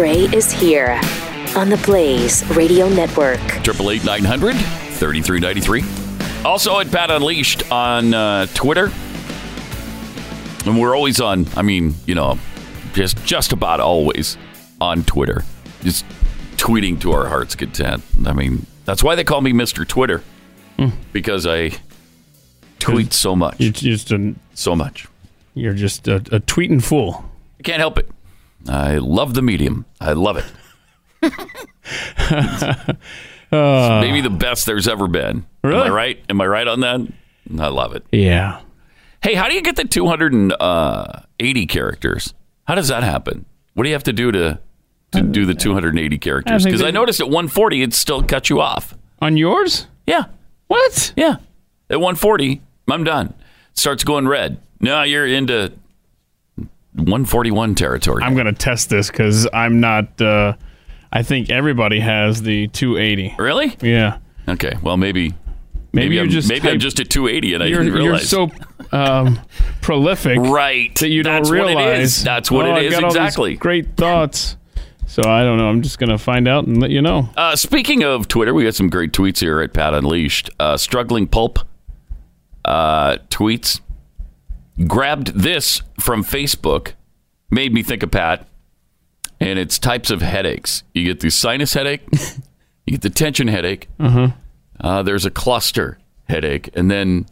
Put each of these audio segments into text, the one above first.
Gray is here on the Blaze Radio Network. Triple eight nine hundred thirty three ninety three. Also at Pat Unleashed on uh, Twitter, and we're always on. I mean, you know, just just about always on Twitter, just tweeting to our heart's content. I mean, that's why they call me Mister Twitter because I tweet so much, You're just a, so much. you're just a, a tweeting fool. I can't help it. I love the medium. I love it. It's uh. maybe the best there's ever been. Am I right? Am I right on that? I love it. Yeah. Hey, how do you get the 280 uh, characters? How does that happen? What do you have to do to to uh, do the 280 characters? Because I they- noticed at 140 it still cut you off. On yours? Yeah, What? yeah. At 140, I'm done. Starts going red. No, you're into 141 territory. I'm going to test this because I'm not. Uh, I think everybody has the 280. really? Yeah. Okay. Well, maybe maybe, you I'm, just maybe I'm just at 280 and I didn't realize. you're so um, prolific right that you don't That's realize. What it is. That's what oh, it is got all these exactly. great thoughts. So I don't know. I'm just going to find out and let you know. Uh, speaking of Twitter, we got some great tweets here at Pat Unleashed. Uh, struggling pulp uh, tweets grabbed this from Facebook, made me think of Pat, and it's types of headaches. You get the sinus headache, you get the tension headache. Uh, there's a cluster headache, and then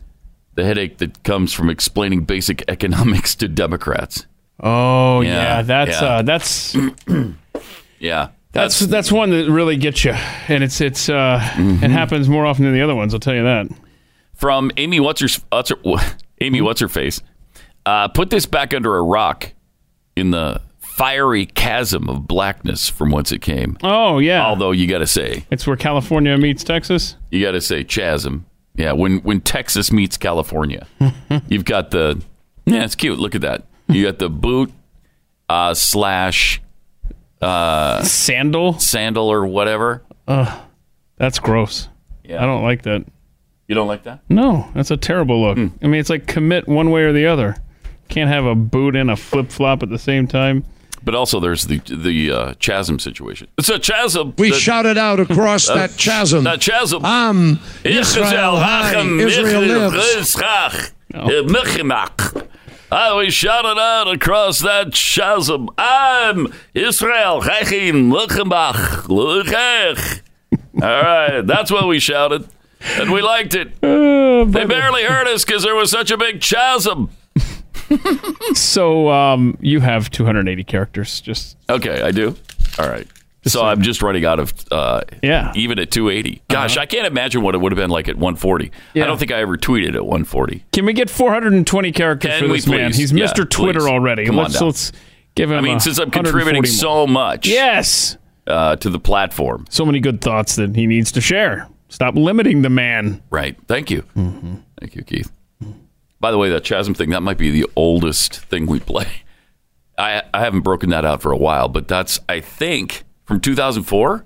the headache that comes from explaining basic economics to Democrats. Oh Yeah, yeah, that's yeah. Uh, that's Yeah, that's that's one that really gets you, and it's it's uh, Mm-hmm. it happens more often than the other ones. I'll tell you that. from Amy what's her, what's her Amy what's her face. Uh, put this back under a rock in the fiery chasm of blackness from whence it came. Oh yeah, Although you got to say, it's where California meets Texas. you got to say chasm. Yeah, when when Texas meets California, you've got the yeah, it's cute. Look at that. You got the boot uh, slash Sandal. sandal or whatever. That's gross. Yeah. I don't like that. You don't like that? No, that's a terrible look. Hmm. I mean, it's like commit one way or the other. Can't have a boot and a flip flop at the same time. But also, there's the the uh, chasm situation. It's a chasm. We that- shouted out across that chasm. That chasm. Um, Israel Israel high, Hachem Israel Michel lives. Yitzchak, Michimach. I was shouted out across that chasm. I'm Israel Hachem Michimach. Luchech. All right, that's what we shouted, and we liked it. Uh, They barely heard us because there was such a big chasm. So um, you have 280 characters. Just Okay, I do. All right. So I'm just running out of uh, Yeah. even at 280. Gosh, I can't imagine what it would have been like at 140. Yeah. I don't think I ever tweeted at 140. can we get 420 characters Can for this man? please? He's Yeah, Mr. Twitter please. already. Come on let's down. let's give him. I mean, since I'm contributing more. so much Yes, uh, to the platform. so many good thoughts that he needs to share. Stop limiting the man. Right. Thank you. Mm-hmm. Thank you, Keith. By the way, that chasm thing, that might be the oldest thing we play. I, I haven't broken that out for a while, but that's, I think, from 2004?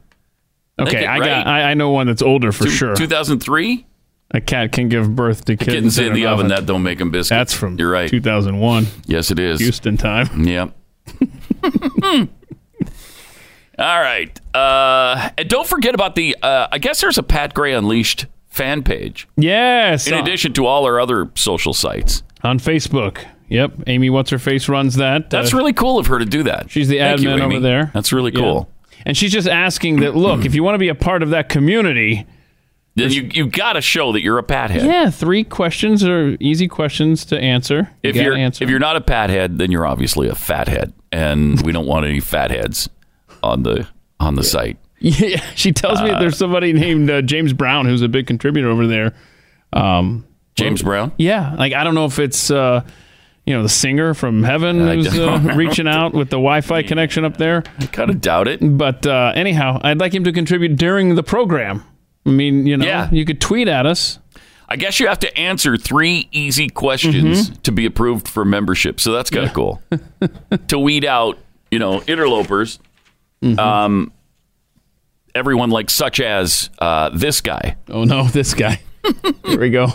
Okay, it I right. got. I, I know one that's older for Two- sure. 2003? A cat can give birth to kittens, Kittens in the an oven, that don't make them biscuits. That's from You're right. 2001, Yes, it is. Houston time. Yep. All right. Uh, and don't forget about the, uh, I guess there's a Pat Gray Unleashed fan page Yes, in on- addition to all our other social sites. on Facebook. Yep, Amy, what's her face runs that. That's Uh, really cool of her to do that. She's the Thank admin Amy. over there. That's really Yeah. cool. And she's just asking that. Look, if you want to be a part of that community, Then you you got to show that you're a Pat head. yeah, three questions are easy questions to answer. You If you're answer. if you're not a Pat head, then you're obviously a fat head, and we don't want any fat heads on the on the site. Yeah, she tells me there's somebody named uh, James Brown who's a big contributor over there. Um, James Brown. yeah, like I don't know if it's uh, you know the singer from heaven I who's uh, reaching out with the Wi-Fi connection up there. I kind of doubt it. But uh, anyhow, I'd like him to contribute during the program. I mean, you know, Yeah. you could tweet at us. I guess you have to answer three easy questions Mm-hmm. to be approved for membership. So that's kind of cool. to weed out, you know, interlopers. Mm-hmm. Um, everyone like such as uh, this guy. Oh no, this guy. Here we go.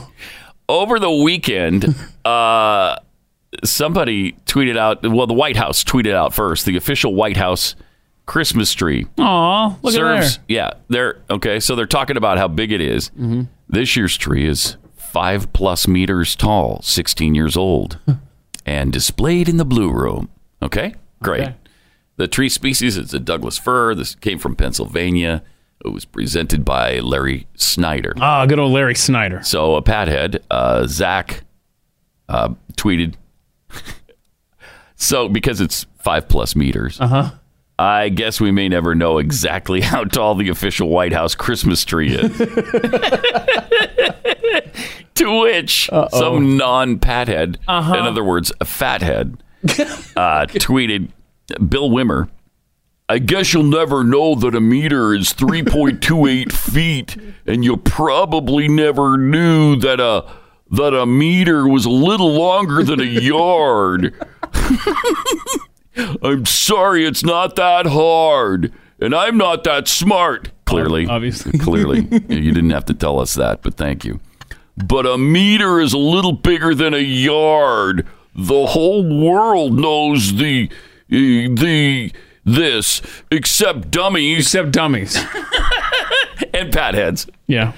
over the weekend, uh, somebody tweeted out. Well, the White House tweeted out first. The official White House Christmas tree. Aw, look serves at yeah they're okay so they're talking about how big it is. Mm-hmm. this year's tree is five plus meters tall 16 years old and displayed in the blue room okay great Okay. The tree species is a douglas fir this came from pennsylvania it was presented by larry snyder. Ah, good old Larry Snyder. so a pathead uh, zach uh, tweeted so because it's five plus meters uh-huh I guess we may never know exactly how tall the official White House Christmas tree is. to which some non pathead, in other words, a fathead, uh, tweeted Bill Wimmer. I guess you'll never know that a meter is 3.28 feet, and you probably never knew that a that a meter was a little longer than a yard. I'm sorry, it's not that hard, and I'm not that smart. Clearly, Obviously. clearly, you didn't have to tell us that, but thank you. But a meter is a little bigger than a yard. The whole world knows the the this, except dummies Except dummies. and patheads. Yeah.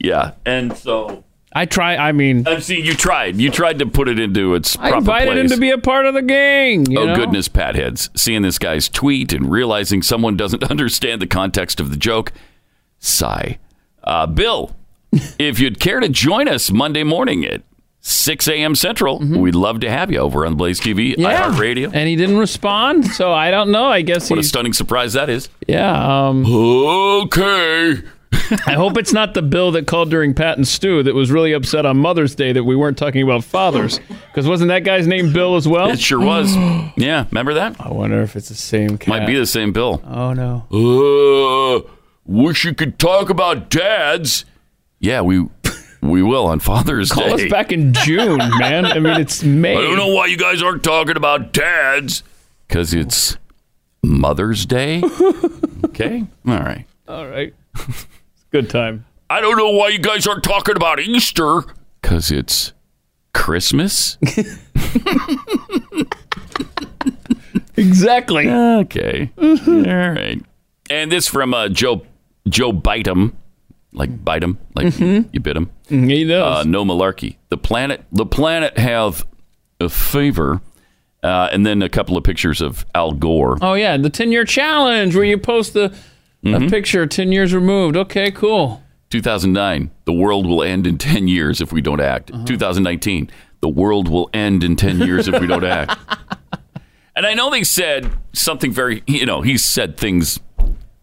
Yeah, and so I try. I mean, I've seen you tried. You tried to put it into its I invited place. him to be a part of the gang. you Oh know? goodness, patheads! Seeing this guy's tweet and realizing someone doesn't understand the context of the joke. Sigh. Uh, Bill, if you'd care to join us Monday morning at 6 a.m. Central, we'd love to have you over on Blaze TV, Mm-hmm. Yeah. iHeartRadio. And he didn't respond, so I don't know. I guess What a stunning surprise that is. yeah. Um, Okay. I hope it's not the Bill that called during Pat and Stu that was really upset on Mother's Day that we weren't talking about fathers. Because wasn't that guy's name Bill as well? It sure was. Yeah, remember that? I wonder if it's the same cat. Might be the same Bill. Oh no. Uh, wish you could talk about dads. Yeah, we we will on Father's Call Day. Call us back in June, man. I mean, it's May. I don't know why you guys aren't talking about dads. Because it's Mother's Day. okay. All right. All right. It's good time. I don't know why you guys aren't talking about Easter. Because it's Christmas. Exactly. Okay. All right. And this from uh, Joe Joe Bitem, like bite him, like you, you bit him. He does. Uh, no malarkey. The planet, the planet have a fever, uh, and then a couple of pictures of Al Gore. oh yeah, the ten year challenge where you post the Mm-hmm. a picture ten years removed. Okay, cool. 2009. The world will end in 10 years if we don't act. 2019. The world will end in 10 years if we don't act. And I know they said something very, you know, he said things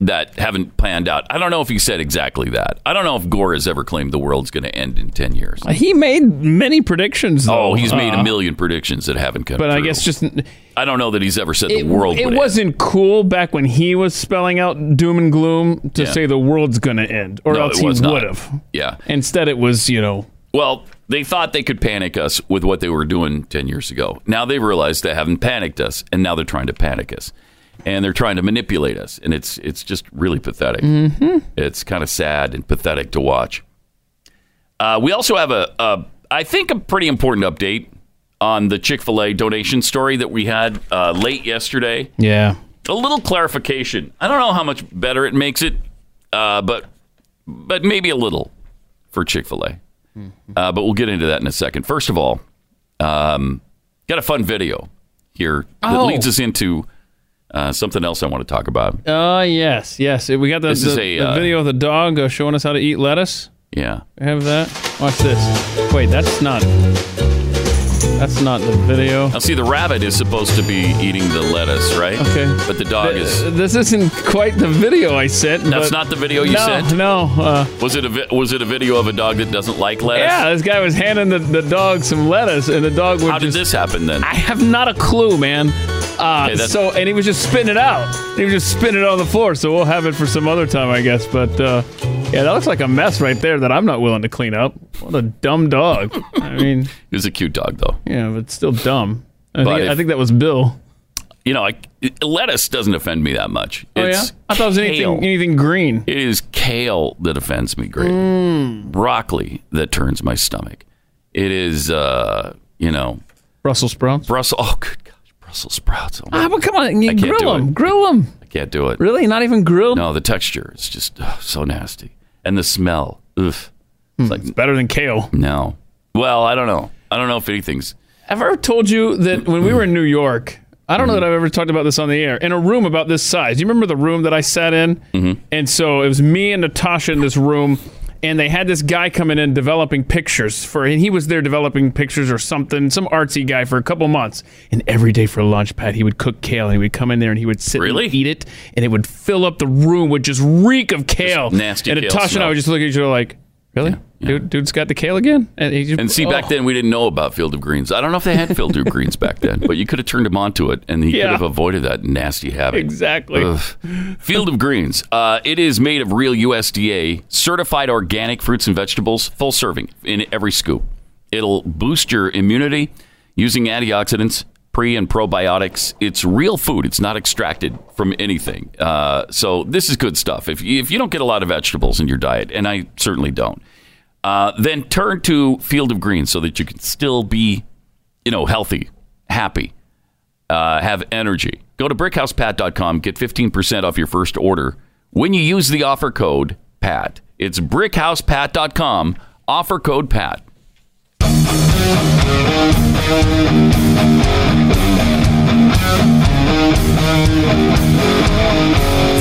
that haven't panned out. I don't know if he said exactly that. I don't know if Gore has ever claimed the world's going to end in 10 years. He made many predictions. Though. Oh, he's made Uh, a million predictions that haven't come But I guess just I don't know that he's ever said it, the world it wasn't cool back when he was spelling out doom and gloom to Yeah. say the world's going to end, or No, else he would have. Yeah. Instead, it was you know Well, they thought they could panic us with what they were doing 10 years ago. Now they've realized they haven't panicked us, and now they're trying to panic us. And they're trying to manipulate us, and it's it's just really pathetic. Mm-hmm. It's kind of sad and pathetic to watch. Uh, we also have a, a, I think, a pretty important update on the Chick Fil A donation story that we had uh, late yesterday yeah. a little clarification. I don't know how much better it makes it, uh, but but maybe a little for Chick Fil A. Uh, but we'll get into that in a second. First of all, um, got a fun video here that Oh. leads us into uh, something else I want to talk about. Oh yes, yes. We got the, This the, is a, the uh, video of the dog uh, showing us how to eat lettuce. Yeah, We have that. Watch this. Wait, that's not. That's not the video. now see the rabbit is supposed to be eating the lettuce, right? Okay. but the dog is. Uh, This isn't quite the video I sent. That's but- not the video you no, sent. No, uh, Was it a vi- was it a video of a dog that doesn't like lettuce? yeah, this guy was handing the, the dog some lettuce, and the dog would How did this happen then? I have not a clue, man. Uh, so, and he was just spitting it out. He was just spitting it on the floor. So we'll have it for some other time, I guess. But uh, yeah, that looks like a mess right there that I'm not willing to clean up. What a dumb dog. I mean, It was a cute dog though. yeah, but still dumb. I, But think, if- I think that was Bill. you know, I, lettuce doesn't offend me that much. Oh It's yeah, I thought it was anything kale. anything green. It is kale that offends me greatly. Mm. Broccoli that turns my stomach. It is, uh, you know, Brussels sprouts. Brussels. Oh, good gosh, Brussels sprouts. Oh, Ah, but come on, you I can't do grill them, grill them. Can't do it. Really? Not even grilled? No, the texture is just ugh, so nasty, and the smell. Ugh. It's like It's better than kale. no. Well, I don't know. I don't know if anything's. Have I ever told you that when we were in New York, I don't know that I've ever talked about this on the air, in a room about this size. Do you remember the room that I sat in? Mm-hmm. And so it was me and Natasha in this room, and they had this guy coming in developing pictures for, and he was there developing pictures or something, some artsy guy for a couple months. And every day for lunch, Pat, he would cook kale, and he would come in there and he would sit Really? and eat it, and it would fill up the room with just reek of kale. nasty And kale Natasha and. I would just look at each other like, really? Dude, dude's got the kale again? And, just, And see, back oh. then we didn't know about Field of Greens. I don't know if they had Field of Greens back then, but you could have turned him onto it, and he Yeah. could have avoided that nasty habit. Exactly. Ugh. Field of Greens. Uh, it is made of real USDA certified organic fruits and vegetables, full serving in every scoop. It'll boost your immunity using antioxidants, pre and probiotics. It's real food. It's not extracted from anything. Uh, so this is good stuff. If you, if you don't get a lot of vegetables in your diet, and I certainly don't, uh, then turn to Field of Greens so that you can still be, you know, healthy, happy uh, have energy. Go to brickhousepat.com, get 15% off your first order when you use the offer code PAT. It's brickhousepat.com, offer code PAT.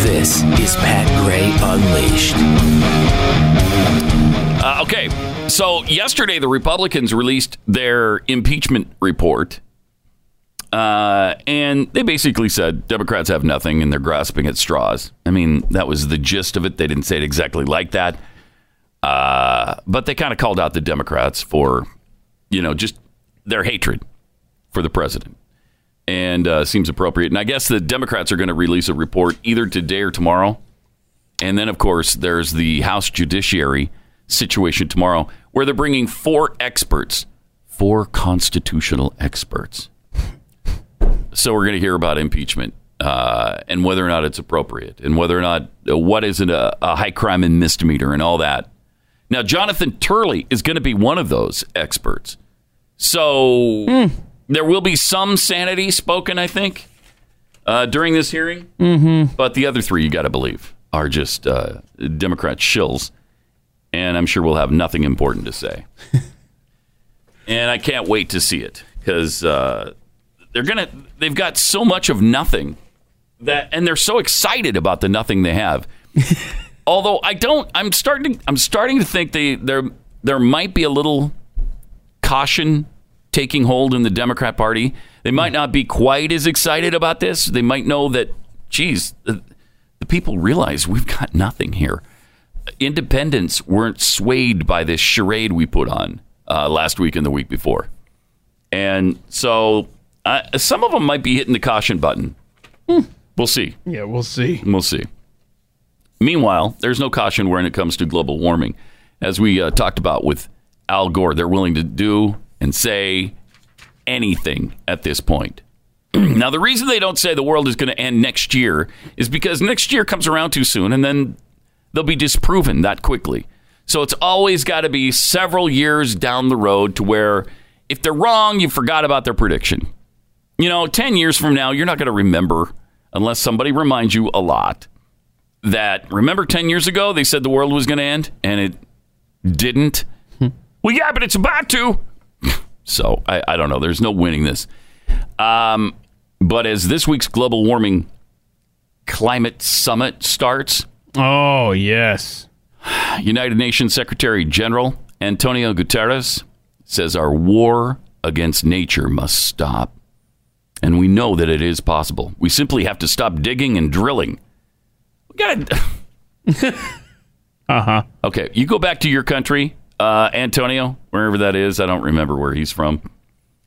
This is Pat Gray Unleashed. Uh, okay, so yesterday the Republicans released their impeachment report. Uh, and they basically said Democrats have nothing and they're grasping at straws. I mean, that was the gist of it. They didn't say it exactly like that. Uh, but they kind of called out the Democrats for, you know, just their hatred for the president. And uh, seems appropriate. And I guess the Democrats are going to release a report either today or tomorrow. And then, of course, there's the House Judiciary situation tomorrow, where they're bringing four experts, four constitutional experts. So we're going to hear about impeachment uh, and whether or not it's appropriate, and whether or not uh, what is it a, a high crime and misdemeanor, and all that. Now, Jonathan Turley is going to be one of those experts. So there will be some sanity spoken, I think, uh, during this hearing. Mm-hmm. But the other three, you got to believe, are just uh, Democrat shills. And I'm sure we'll have nothing important to say. and I can't wait to see it because uh, they're gonna. They've got so much of nothing that, and they're so excited about the nothing they have. Although I don't, I'm starting. I'm starting to think they there there might be a little caution taking hold in the Democrat Party. They might not be quite as excited about this. They might know that, geez, the, the people realize we've got nothing here. Independents weren't swayed by this charade we put on uh, last week and the week before. And so uh, some of them might be hitting the caution button. We'll see. Yeah, we'll see. We'll see. Meanwhile, there's no caution when it comes to global warming. As we uh, talked about with Al Gore, they're willing to do and say anything at this point. now, the reason they don't say the world is going to end next year is because next year comes around too soon and then they'll be disproven that quickly. So it's always got to be several years down the road to where if they're wrong, you forgot about their prediction. You know, 10 years from now, you're not going to remember unless somebody reminds you a lot that remember 10 years ago they said the world was going to end and it didn't. Hmm. well, yeah, but it's about to. So I, I don't know. There's no winning this. Um, but as this week's global warming climate summit starts, Oh, yes. United Nations Secretary General Antonio Guterres says our war against nature must stop. And we know that it is possible. We simply have to stop digging and drilling. We got to. Uh huh. Okay, you go back to your country, uh, Antonio, wherever that is. I don't remember where he's from.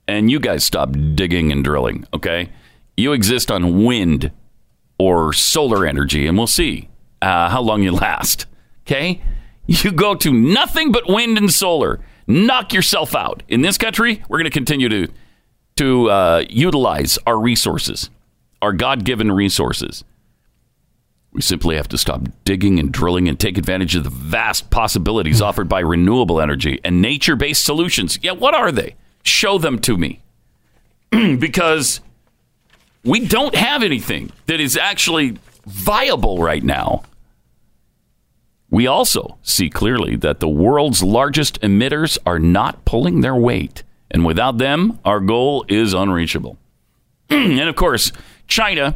And you guys stop digging and drilling, okay? You exist on wind or solar energy, and we'll see uh, how long you last, okay? You go to nothing but wind and solar. Knock yourself out. In this country, we're going to continue to to uh, utilize our resources, our God given resources. We simply have to stop digging and drilling and take advantage of the vast possibilities hmm. offered by renewable energy and nature based solutions. Yeah, what are they? Show them to me. because we don't have anything that is actually viable right now. We also see clearly that the world's largest emitters are not pulling their weight. And without them, our goal is unreachable. and of course, China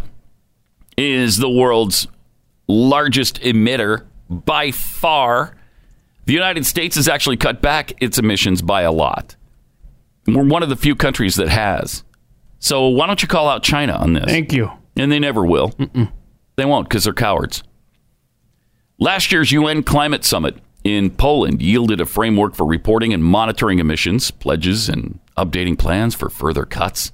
is the world's largest emitter by far. The United States has actually cut back its emissions by a lot. We're one of the few countries that has. So why don't you call out China on this? Thank you. And they never will. They won't because they're cowards. Last year's UN climate summit in Poland yielded a framework for reporting and monitoring emissions, pledges, and updating plans for further cuts.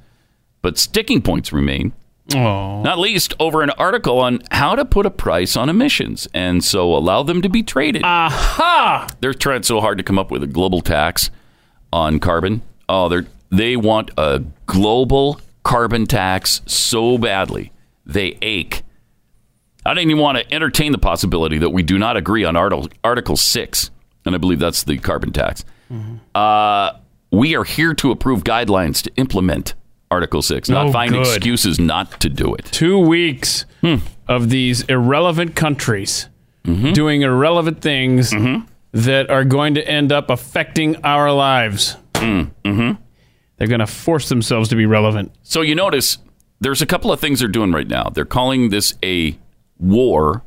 But sticking points remain, Oh, not least over an article on how to put a price on emissions and so allow them to be traded. aha! They're trying so hard to come up with a global tax on carbon. Oh, they they want a global carbon tax so badly. They ache. I didn't even want to entertain the possibility that we do not agree on Article, Article 6, and I believe that's the carbon tax. Uh, we are here to approve guidelines to implement Article 6, not Oh, find good. excuses not to do it. Two weeks hmm. of these irrelevant countries mm-hmm. doing irrelevant things mm-hmm. that are going to end up affecting our lives. Mm, mm-hmm. They're going to force themselves to be relevant. So you notice there's a couple of things they're doing right now. They're calling this a war,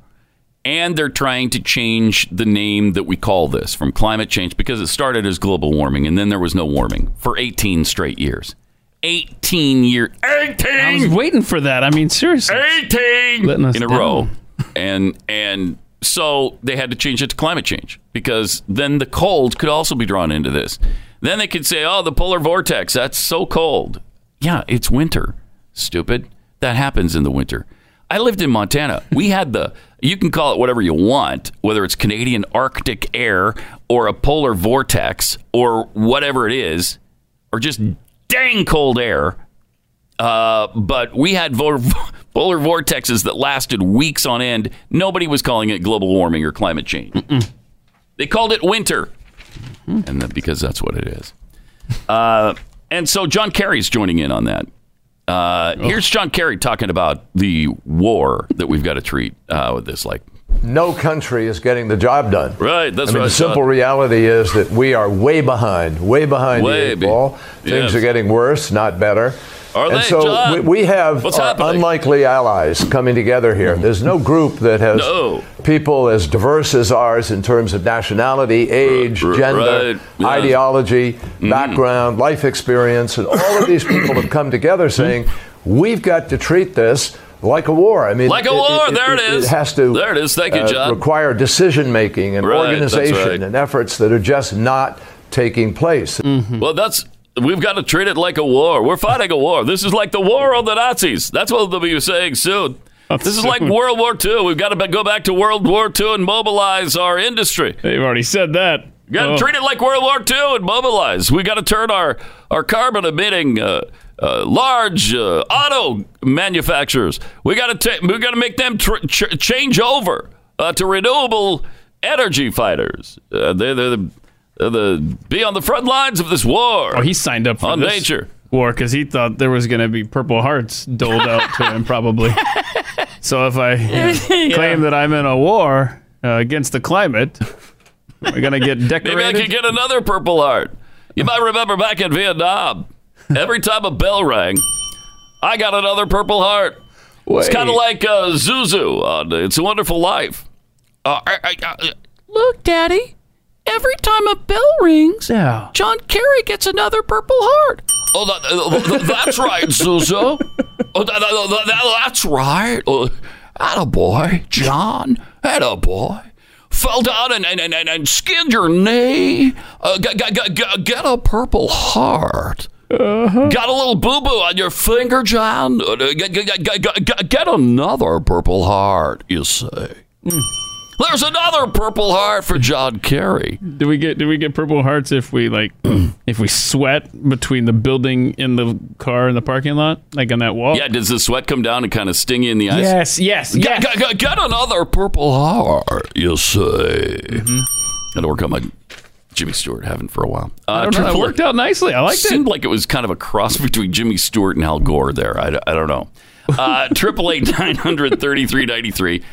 and they're trying to change the name that we call this from climate change because it started as global warming, and then there was no warming for 18 straight years. 18 year, I was waiting for that. I mean, seriously. 18 Letting us in a down. row, and and so they had to change it to climate change because then the cold could also be drawn into this. Then they could say, "Oh, the polar vortex, that's so cold." Yeah, it's winter. Stupid. That happens in the winter. I lived in Montana. We had the you can call it whatever you want, whether it's Canadian Arctic air or a polar vortex or whatever it is, or just dang cold air. Uh, but we had polar vortexes that lasted weeks on end. Nobody was calling it global warming or climate change. They called it winter, and that, because that's what it is. Uh, and so John Kerry's joining in on that. Uh, Here's John Kerry talking about the war that we've got to treat uh, with this. Like, no country is getting the job done. right? That's I mean, right. the simple reality is that we are way behind, way behind Way the eight ball. yes. Things are getting worse, not better. Are and they, so we, we have unlikely allies coming together here. There's no group that has No. people as diverse as ours in terms of nationality, age, R- gender, right, yeah. ideology, Mm-hmm. background, life experience, and all of these people have come together Mm-hmm. saying, we've got to treat this like a war. I mean, Like a war, there it is. It has to. There it is. Thank you, uh, John. require decision making and Right, organization right. and efforts that are just not taking place. Well, that's we've got to treat it like a war. We're fighting a war. This is like the war on the Nazis. That's what they'll be saying soon. This is like World War II. We've got to be- go back to World War II and mobilize our industry. They've already said that. We got to Oh. treat it like World War II and mobilize. We got to turn our our carbon emitting uh, uh, large uh, auto manufacturers. We got to ta- we got to make them tr- ch- change over uh, to renewable energy fighters. Uh, they're, they're the they're the be on the front lines of this war. Oh, he signed up for On this nature. war because he thought there was going to be Purple Hearts doled out to him, probably. so if I claim that I'm in a war uh, against the climate, we're going to get decorated. Maybe I decorated. could get another Purple Heart. You might remember back in Vietnam, every time a bell rang, I got another Purple Heart. It's kind of like uh, Zuzu on It's a Wonderful Life. Uh, I, I, I, look, Daddy, every time a bell rings, Yeah. John Kerry gets another Purple Heart. Oh, that, uh, that's right, Zuzu. Oh, that, that- that- that's right. Uh, attaboy, John. Attaboy. Fell down and, and, and, and, skinned your knee. Uh, get a Purple Heart. Uh-huh. Got a little boo boo on your finger, John? Get, get, get, get, another Purple Heart, you say. Hmm. There's another Purple Heart for John Kerry. Do we get do we get Purple Hearts if we like if we sweat between the building in the car in the parking lot, like on that wall? Yeah, does the sweat come down and kind of sting you in the eyes? Yes. Yes. Get, Yes. get, another Purple Heart, you say. Mm-hmm. Got to work on my Jimmy Stewart. Haven't for a while. Uh, I don't know. It worked out nicely. I liked it. Seemed like it was kind of a cross between Jimmy Stewart and Al Gore there. I, I don't know. Uh, Triple eight nine hundred thirty three ninety three.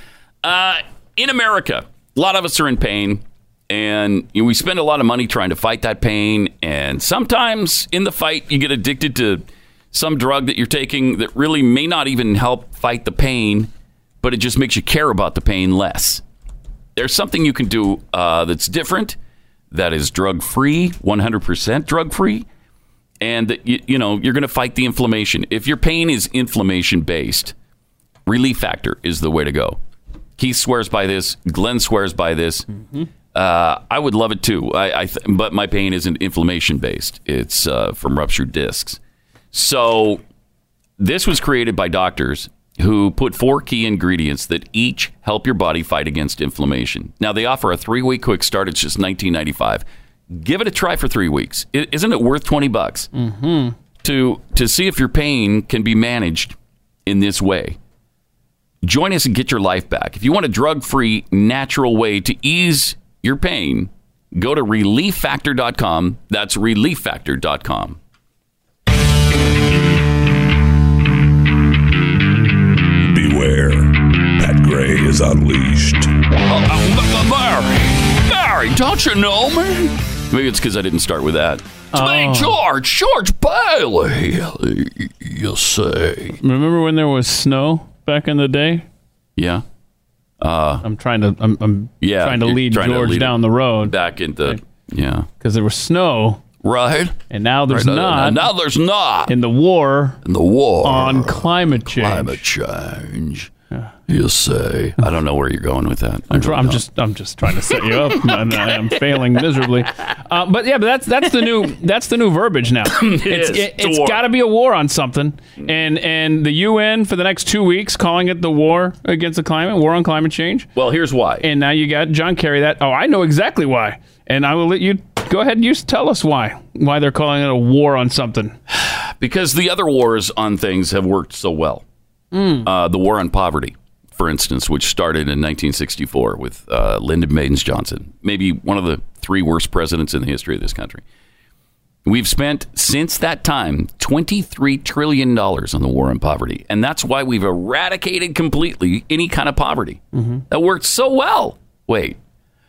Uh, in America, a lot of us are in pain, and you know, we spend a lot of money trying to fight that pain. And sometimes in the fight, you get addicted to some drug that you're taking that really may not even help fight the pain, but it just makes you care about the pain less. There's something you can do uh, that's different, that is drug free, 100% drug free and you, you know you're going to fight the inflammation. If your pain is inflammation based, Relief Factor is the way to go. Keith swears by this. Glenn swears by this. Uh, I would love it too. I, I th- but my pain isn't inflammation based. It's uh, from ruptured discs. So this was created by doctors who put four key ingredients that each help your body fight against inflammation. Now they offer a three week quick start. It's just 19.95. Give it a try for three weeks. I- Isn't it worth 20 bucks mm-hmm. to to see if your pain can be managed in this way? Join us and get your life back. If you want a drug free, natural way to ease your pain, go to relieffactor.com. That's relieffactor.com. Gray is unleashed. Mary, Mary, don't you know me? Maybe it's because I didn't start with that. It's me, oh. George, George Bailey. You say? Remember when there was snow back in the day? Yeah, uh, I'm trying to I'm, I'm Yeah, trying to lead trying to George lead down the road back into yeah, because there was snow right. and now there's Right, not Now there's not in the war in the war on climate change. climate change. You say? I don't know where you're going with that. I I'm, really I'm just I'm just trying to set you up, and I am failing miserably. Uh, but yeah, but that's that's the new that's the new verbiage now. it's is. it, has got to be a war on something, and and the UN for the next two weeks calling it the war against the climate, war on climate change. Well, here's why. And now you got John Kerry. That oh, I know exactly why, and I will let you go ahead and you tell us why why they're calling it a war on something. because the other wars on things have worked so well. Uh, the war on poverty, for instance, which started in 1964 with uh, Lyndon Baines Johnson, maybe one of the three worst presidents in the history of this country. We've spent since that time $23 trillion on the war on poverty. And that's why we've eradicated completely any kind of poverty. That worked so well. Wait,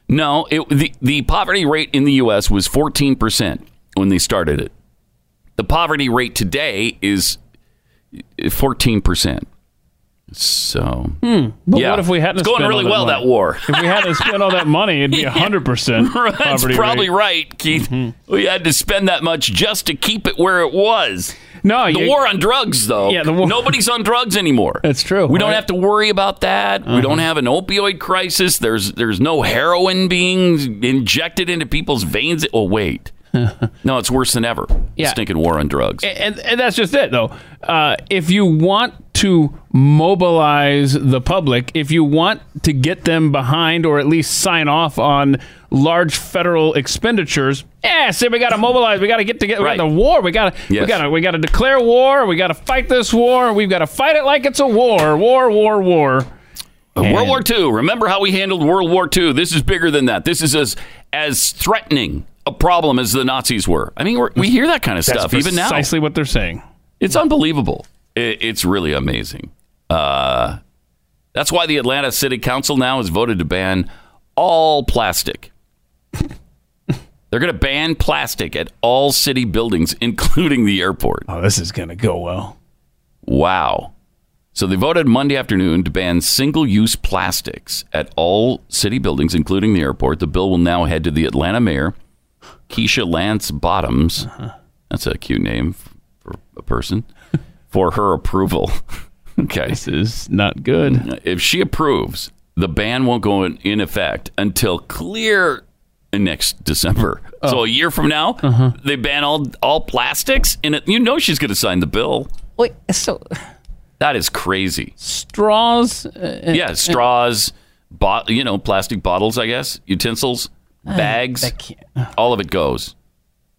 no, it, the, the poverty rate in the U.S. was 14% when they started it. The poverty rate today is 14%. So, But yeah. what if we hadn't It's going really all well, money? that war. If we hadn't spent all that money, it'd be hundred percent That's probably rate. right, Keith. We had to spend that much just to keep it where it was. No, The you- war on drugs, though. Yeah, the war- Nobody's on drugs anymore. That's true, We don't? Uh-huh. have to worry about that. We don't have an opioid crisis. There's there's no heroin being injected into people's veins. Oh wait, no, it's worse than ever. Yeah. Stinking war on drugs. and, and that's just it though uh, if you want to mobilize the public if you want to get them behind or at least sign off on large federal expenditures yeah say we got to mobilize we got to get together Right. we got the war we got to we got to we got to declare war we got to fight this war we've got to fight it like it's a war war war war World War II. Remember how we handled World War II? This is bigger than that. This is as as threatening a problem as the Nazis were. I mean, we're, we hear that kind of that's stuff even now. precisely what they're saying It's unbelievable. It, it's really amazing. Uh, that's why the Atlanta City Council now has voted to ban all plastic. They're going to ban plastic at all city buildings, including the airport. oh this is gonna go well Wow. So they voted Monday afternoon to ban single use plastics at all city buildings, including the airport. The bill will now head to the Atlanta mayor, Keisha Lance Bottoms. Uh-huh. That's a cute name for a person, for her approval. okay. this is not good If she approves, the ban won't go in, in effect until clear next December. So oh. a year from now, uh-huh. they ban all all plastics, and it, you know she's going to sign the bill. wait so That is crazy. straws uh, Yeah, uh, straws, bot, you know, plastic bottles, I guess, utensils, Uh, bags, that uh. all of it goes.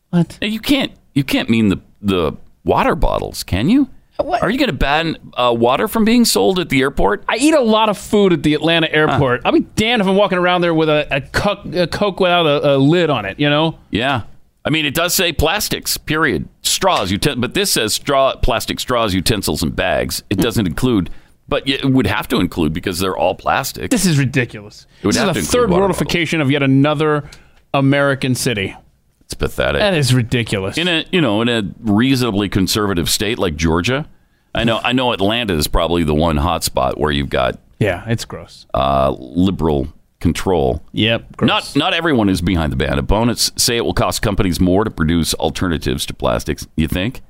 what you can't you can't mean the the water bottles, can you? Uh, what? Are you going to ban uh, water from being sold at the airport? I eat a lot of food at the Atlanta airport. I'll be damned if I'm walking around there with a, a, coke, a Coke without a, a lid on it, you know? Yeah. I mean, it does say plastics, period. straws, uten- but this says straw, plastic straws, utensils, and bags. It hmm. doesn't include, but it would have to include because they're all plastic. This is ridiculous. It would This have is to a include third water worldification of yet another American city. It's pathetic. That is ridiculous. in a you know in a reasonably conservative state like Georgia. I know I know Atlanta is probably the one hot spot where you've got yeah, it's gross. uh, liberal control. Yep. Gross. Not not everyone is behind the ban. Opponents say it will cost companies more to produce alternatives to plastics. You think?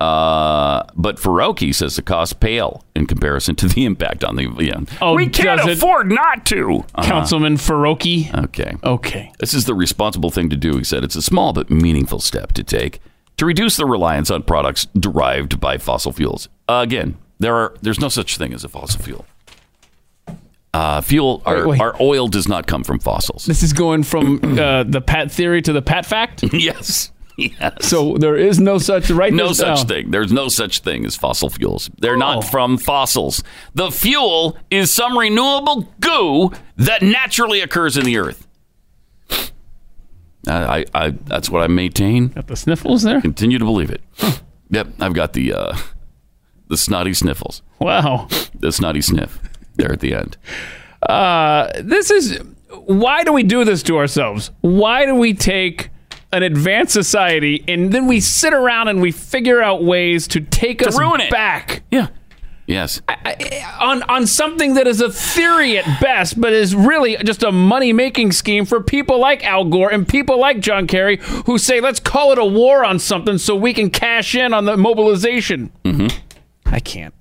Uh, but Farokhi says the cost pale in comparison to the impact on the. Yeah. Oh, we can't afford not to. Uh-huh. Councilman Farokhi. Okay. Okay. This is the responsible thing to do, he said. It's a small but meaningful step to take to reduce the reliance on products derived by fossil fuels. Uh, again, there are there's no such thing as a fossil fuel. Uh, fuel, our, wait. our oil does not come from fossils. This is going from uh, the Pat theory to the Pat fact. yes. Yes. So there is no such right. no such thing. There's no such thing as fossil fuels. They're Oh. not from fossils. The fuel is some renewable goo that naturally occurs in the earth. I, I, I that's what I maintain. Got the sniffles there. Continue to believe it. Yep, I've got the uh, the snotty sniffles, Wow. the snotty sniff there at the end. Uh, this is why do we do this to ourselves? Why do we take an advanced society and then we sit around and we figure out ways to take us ruin it. back Yeah. Yes. on on something that is a theory at best, but is really just a money making scheme for people like Al Gore and people like John Kerry who say, "Let's call it a war on something so we can cash in on the mobilization." Mm-hmm. I can't.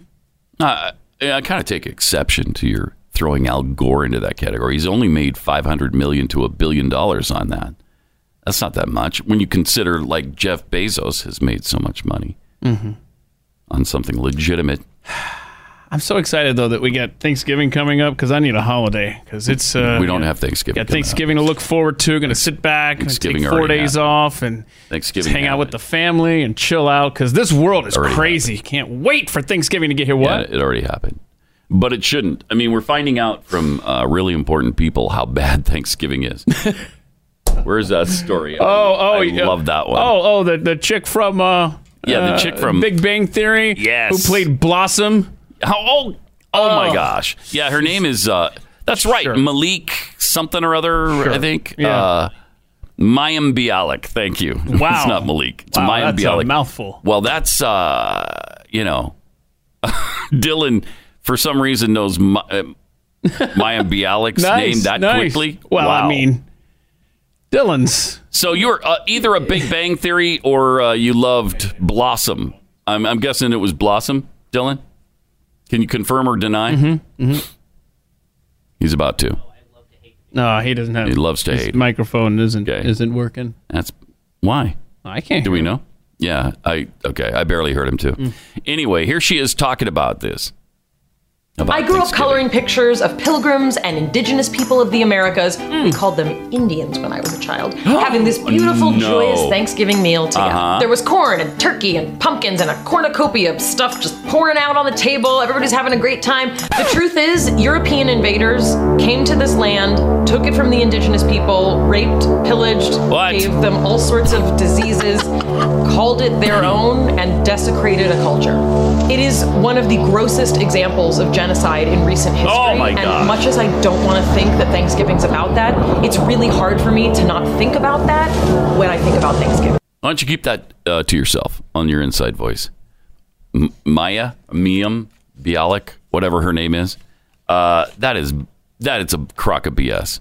Uh, I kind of take exception to your throwing Al Gore into that category. He's only made five hundred million to a billion dollars on that. That's not that much when you consider like Jeff Bezos has made so much money on something legitimate. I'm so excited though that we got Thanksgiving coming up because I need a holiday because it's uh, we don't have Thanksgiving. got. Thanksgiving to look forward to. Going to sit back Thanksgiving take four days happened. off and Thanksgiving just hang out with the family and chill out because this world is Already crazy. Can't wait for Thanksgiving to get here. Yeah, What? it already happened. But it shouldn't. I mean, we're finding out from uh, really important people how bad Thanksgiving is. Where's that story? Oh, oh, I yeah. love that one. Oh, oh, the the chick from uh, Yeah, the uh, chick from- Big Bang Theory. Yes. who played Blossom. How, oh, oh, my gosh. Yeah, her name is, uh, that's right, Sure. Malik something or other, I think. Yeah. Uh, Mayim Bialik. Thank you. Wow. it's not Malik. It's Wow, Mayim that's Bialik. a mouthful. Well, that's, uh, you know, Dylan, for some reason, knows Ma- uh, Mayim Bialik's Nice, name that nice. quickly. Well, I mean, Dylan's. So you're uh, either a Big Bang Theory or uh, you loved Blossom. I'm, I'm guessing it was Blossom, Dylan. Can you confirm or deny? Mm-hmm. He's about to. No, he doesn't have. He loves to his hate. Microphone isn't Okay. isn't working. That's why. I can't. Do we know? Yeah, I okay. I barely heard him too. Mm. Anyway, here she is talking about this. I grew up coloring pictures of pilgrims and indigenous people of the Americas. We called them Indians when I was a child. having this beautiful, No. joyous Thanksgiving meal together. Uh-huh. There was corn and turkey and pumpkins and a cornucopia of stuff just pouring out on the table. Everybody's having a great time. The truth is, European invaders came to this land, took it from the indigenous people, raped, pillaged, What? gave them all sorts of diseases, called it their own, and desecrated a culture. It is one of the grossest examples of genocide in recent history. Oh my. And much as I don't want to think that Thanksgiving's about that, it's really hard for me to not think about that when I think about Thanksgiving. Why don't you keep that uh, to yourself on your inside voice? M- Maya, Miam, Bialik, whatever her name is. Uh, that is that is a crock of BS.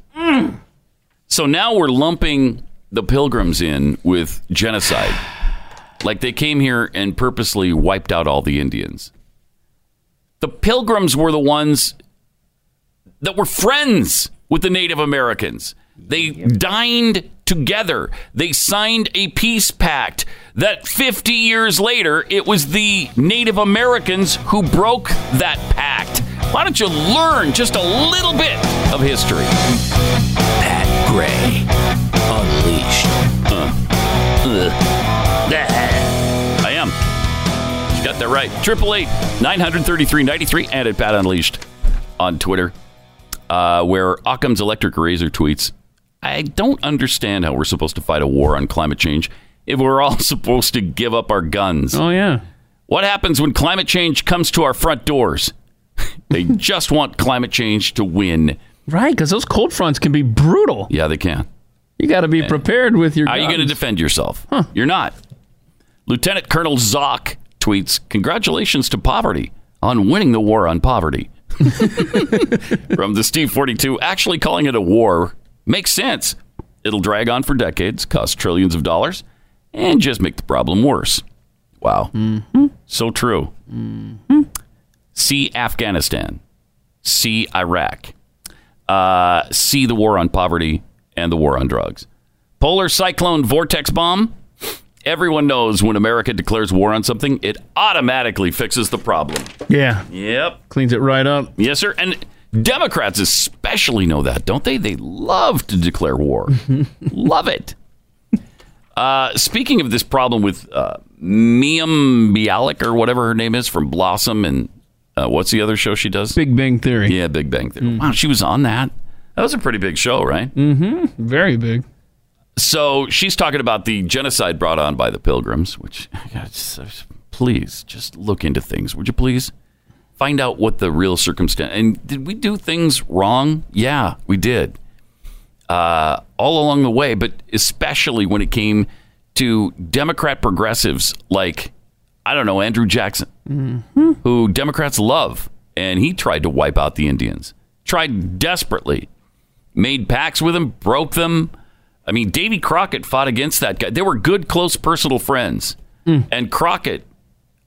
So now we're lumping the pilgrims in with genocide, like they came here and purposely wiped out all the Indians. The pilgrims were the ones that were friends with the Native Americans. They dined together. They signed a peace pact that 50 years later, it was the Native Americans who broke that pact. Why don't you learn just a little bit of history? Pat Gray Unleashed. I That right. Triple eight nine hundred thirty three ninety three and at Pat Unleashed on Twitter, uh, where Occam's Electric Razor tweets, "I don't understand how we're supposed to fight a war on climate change if we're all supposed to give up our guns? Oh yeah. What happens when climate change comes to our front doors? they just want climate change to win. Right, because those cold fronts can be brutal. Yeah, they can. You got to be prepared with your. How are you going to defend yourself? Huh. You're not. Lieutenant Colonel Zock tweets, Congratulations to poverty on winning the war on poverty. From the Steve 42, actually calling it a war makes sense. It'll drag on for decades, cost trillions of dollars, and just make the problem worse. Wow. Hmm. Hmm. So true. Hmm. See Afghanistan. See Iraq. Uh, see the war on poverty and the war on drugs. Polar cyclone vortex bomb. Everyone knows when America declares war on something, it automatically fixes the problem. Yeah, Yep. cleans it right up. Yes, sir. And Democrats especially know that, don't they? They love to declare war. love it. Uh, speaking of this problem with uh, Mayim Bialik or whatever her name is from Blossom and uh, what's the other show she does? Big Bang Theory. yeah, Big Bang Theory. Wow, she was on that. That was a pretty big show, right? Mm-hmm. Very big. So she's talking about the genocide brought on by the Pilgrims, which please just look into things, would you please? Find out what the real circumstance. And did we do things wrong? Yeah, we did. Uh, all along the way, but especially when it came to Democrat progressives like, I don't know, Andrew Jackson, who Democrats love. And he tried to wipe out the Indians, tried desperately made pacts with them, broke them. I mean, Davy Crockett fought against that guy. They were good, close personal friends. And Crockett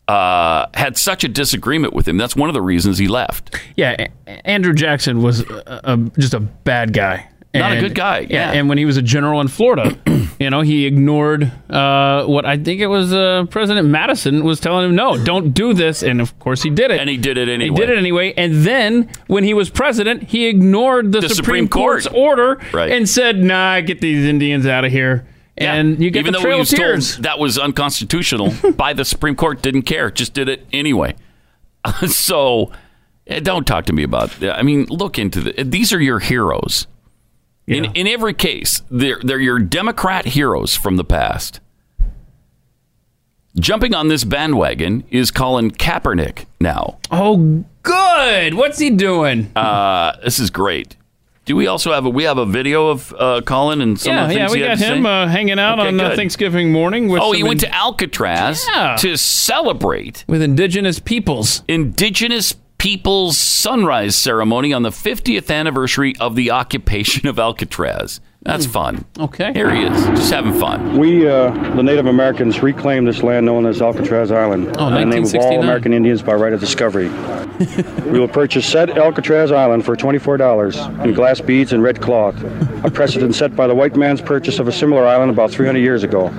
uh, had such a disagreement with him. That's one of the reasons he left. Yeah, Andrew Jackson was a, a, just a bad guy. Not a good guy, yeah. and when he was a general in Florida, you know, he ignored uh, what I think it was uh, President Madison was telling him, no, don't do this. And of course, he did it. And he did it anyway. He did it anyway. And then when he was president, he ignored the, The Supreme, Supreme Court. Court's order Right. and said, nah, get these Indians out of here. Yeah. And you get Even the though Trail he was told that was unconstitutional by the Supreme Court, didn't care, just did it anyway. so eh, don't talk to me about. I mean, look into the. These are your heroes. In in every case, they're they're your Democrat heroes from the past. Jumping on this bandwagon is Colin Kaepernick now. Oh, good. What's he doing? Uh, this is great. Do we also have a we have a video of uh, Colin and some yeah, of the yeah, we got him uh, hanging out Okay, on uh, good. Thanksgiving morning. With Oh, he went in- to Alcatraz Yeah. to celebrate with indigenous peoples. Indigenous Peoples Sunrise Ceremony on the 50th anniversary of the occupation of Alcatraz. That's fun. Okay. Here he is, just having fun. We, uh, the Native Americans, reclaimed this land known as Alcatraz Island Oh, in the name of all American Indians by right of discovery. we will purchase said Alcatraz Island for $24 in glass beads and red cloth, a precedent set by the white man's purchase of a similar island about 300 years ago.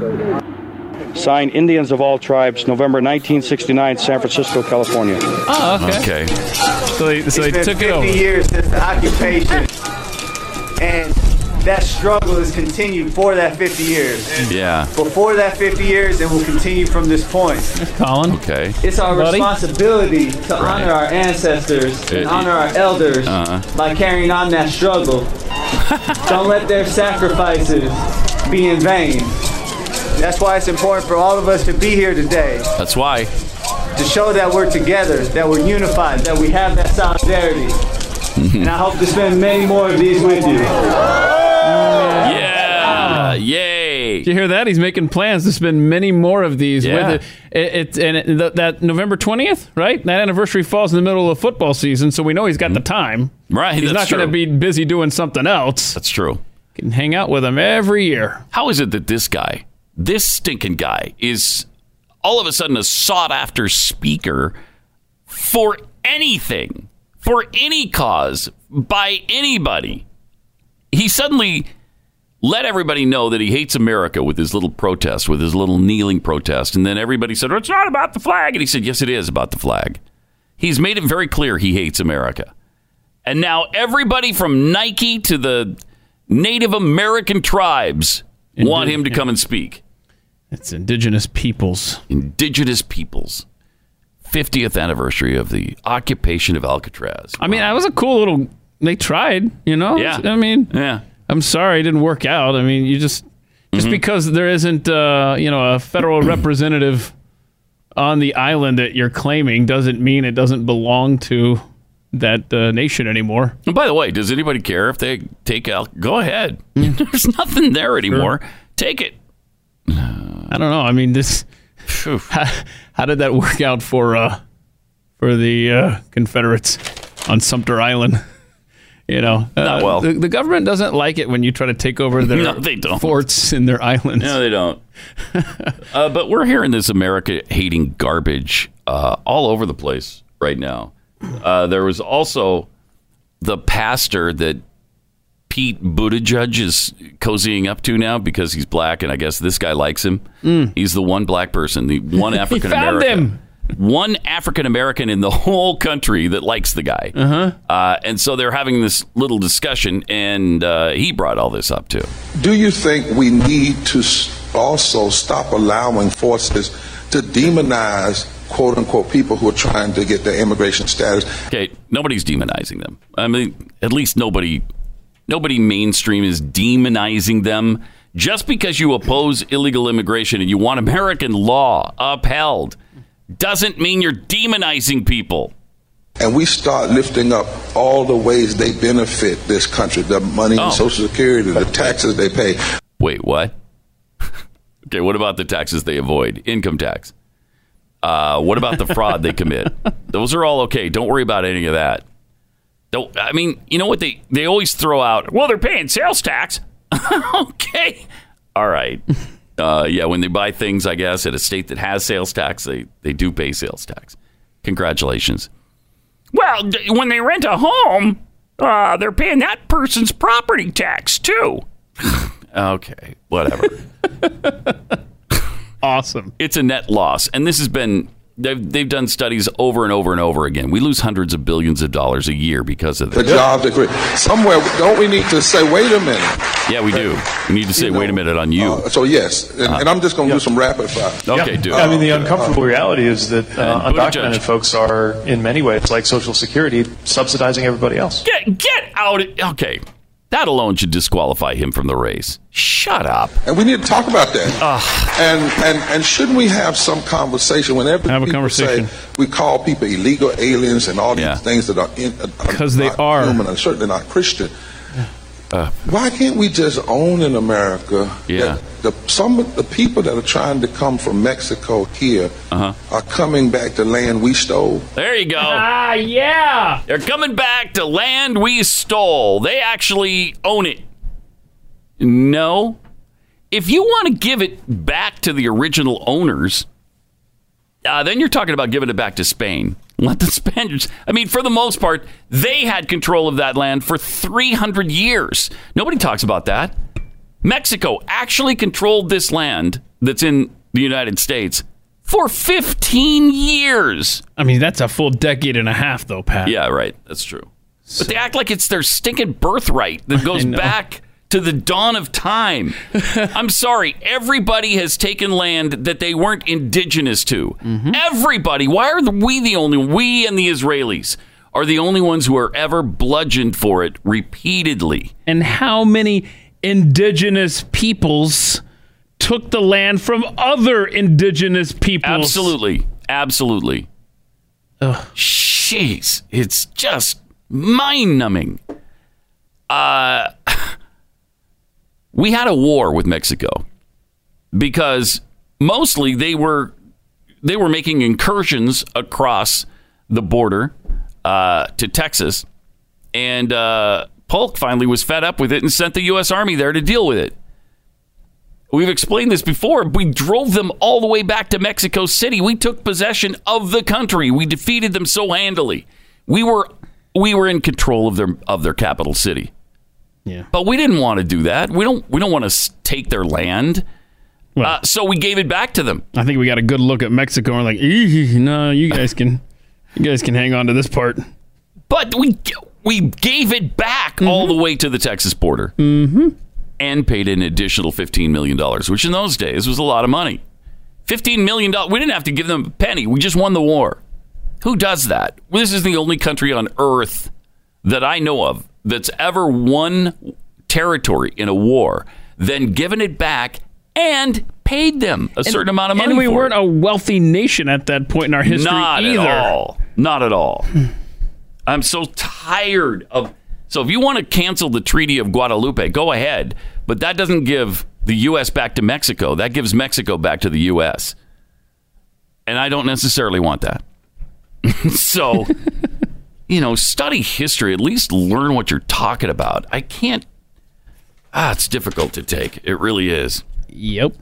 Signed Indians of all tribes, November 1969, San Francisco, California. Oh, okay. Okay. So they, so they It's took been it 50 years since the occupation, and that struggle has continued for that 50 years. Yeah. Before that 50 years, and will continue from this point. Colin. Okay. It's our Buddy. responsibility to honor our ancestors and Uh, honor our elders Uh-huh. by carrying on that struggle. Don't let their sacrifices be in vain. That's why it's important for all of us to be here today That's why. to show that we're together, that we're unified, that we have that solidarity. and I hope to spend many more of these with you. Yeah. Yay. Did you hear that? He's making plans to spend many more of these. Yeah. With it, it, it's and it, th- that November twentieth, right? That anniversary falls in the middle of football season, so we know he's got the time. Right. He's Mm-hmm. that's not going to true. be busy doing something else. That's true. Can hang out with him every year. How is it that this guy, this stinking guy, is all of a sudden a sought after speaker for anything, for any cause, by anybody? He suddenly let everybody know that he hates America with his little protest, with his little kneeling protest. And then everybody said, "Oh, It's not about the flag. And he said, Yes, it is about the flag. He's made it very clear he hates America. And now everybody from Nike to the Native American tribes want him to come and speak. It's indigenous peoples. Indigenous peoples. 50th anniversary of the occupation of Alcatraz. I mean, that was a cool little. They tried, you know. Yeah. I mean, Yeah. I'm sorry it didn't work out. I mean, you just Just because there isn't, uh, you know, a federal representative on the island that you're claiming doesn't mean it doesn't belong to that uh, nation anymore. And by the way, does anybody care if they take out? Go ahead. There's nothing there anymore. Take it. I don't know. I mean, this. How, how did that work out for uh, for the uh, Confederates on Sumter Island? You know, uh, Not well. The, the government doesn't like it when you try to take over their No, they don't. forts in their islands. No, they don't. uh, but we're hearing this America hating garbage uh, all over the place right now. Uh, there was also the pastor that Pete Buttigieg is cozying up to now because he's black, and I guess this guy likes him. He's the one black person, the one African found American. him. One African American in the whole country that likes the guy. Uh-huh. and so they're having this little discussion, and uh, he brought all this up too. Do you think we need to also stop allowing forces to demonize quote unquote people who are trying to get their immigration status? Okay, nobody's demonizing them. I mean, at least nobody, nobody mainstream is demonizing them. Just because you oppose illegal immigration and you want American law upheld, doesn't mean you're demonizing people. And we start lifting up all the ways they benefit this country the money Oh. and Social Security, the taxes they pay. Wait, what? okay, what about the taxes they avoid? Income tax. Uh, what about the fraud they commit? Those are all okay. Don't worry about any of that. I mean, you know what they they always throw out? Well, they're paying sales tax. okay, all right. Uh, yeah, when they buy things, I guess at a state that has sales tax, they they do pay sales tax. Congratulations. Well, d- when they rent a home, uh, they're paying that person's property tax too. okay, whatever. Awesome. it's a net loss, and this has been they've they've done studies over and over and over again. We lose hundreds of billions of dollars a year because of The this. job that create. Somewhere, don't we need to say, wait a minute? Yeah, we do. We need to say, You know, wait a minute on you. Uh, so, yes, and, and I'm just going to do some rapid fire. okay, do I mean, the uncomfortable reality is that uh, And Buttigieg. undocumented folks are, in many ways, like Social Security, subsidizing everybody else. Get get out. Okay, that alone should disqualify him from the race. Shut up. And we need to talk about that. And, and and shouldn't we have some conversation whenever Have a conversation. say we call people illegal aliens and all these Yeah. things that are uh, because they are. human and certainly not Christian. Why can't we just own in America Yeah. the, some of the people that are trying to come from Mexico here Uh-huh. are coming back to land we stole? There you go. Ah, yeah. They're coming back to land we stole. They actually own it. No. If you want to give it back to the original owners, uh, then you're talking about giving it back to Spain. Let the Spaniards, I mean, for the most part, they had control of that land for 300 years. Nobody talks about that. Mexico actually controlled this land that's in the United States for 15 years. I mean, that's a full decade and a half, though, Pat. Yeah, right. That's true. But they act like it's their stinking birthright that goes back to the dawn of time. I'm sorry. Everybody has taken land that they weren't indigenous to. Mm-hmm. Everybody. Why are we the only we and the Israelis are the only ones who are ever bludgeoned for it repeatedly? And how many indigenous peoples took the land from other indigenous peoples? Absolutely. Absolutely. Jeez, it's just mind numbing. Uh, we had a war with Mexico because mostly they were they were making incursions across the border uh, to Texas, and uh, Polk finally was fed up with it and sent the U.S. Army there to deal with it. We've explained this before. We drove them all the way back to Mexico City. We took possession of the country. We defeated them so handily. We were we were in control of their of their capital city. Yeah. But we didn't want to do that. We don't we don't want to take their land. Well- uh, so we gave it back to them. I think we got a good look at Mexico. and We're like, no, you guys can, you guys can hang on to this part. But we we gave it back all the way to the Texas border, mm-hmm. and paid an additional fifteen million dollars, which in those days was a lot of money. Fifteen million dollars. We didn't have to give them a penny. We just won the war. Who does that? Well, this is the only country on earth that I know of that's ever won territory in a war then given it back and paid them a certain amount of money. And we weren't it. a wealthy nation at that point in our history Not either. at all. Not at all. I'm so tired of. So if you want to cancel the Treaty of Guadalupe, go ahead. But that doesn't give the U.S. back to Mexico. That gives Mexico back to the U.S. And I don't necessarily want that. so, you know, study history. At least learn what you're talking about. I can't. Ah, it's difficult to take. It really is. Yep.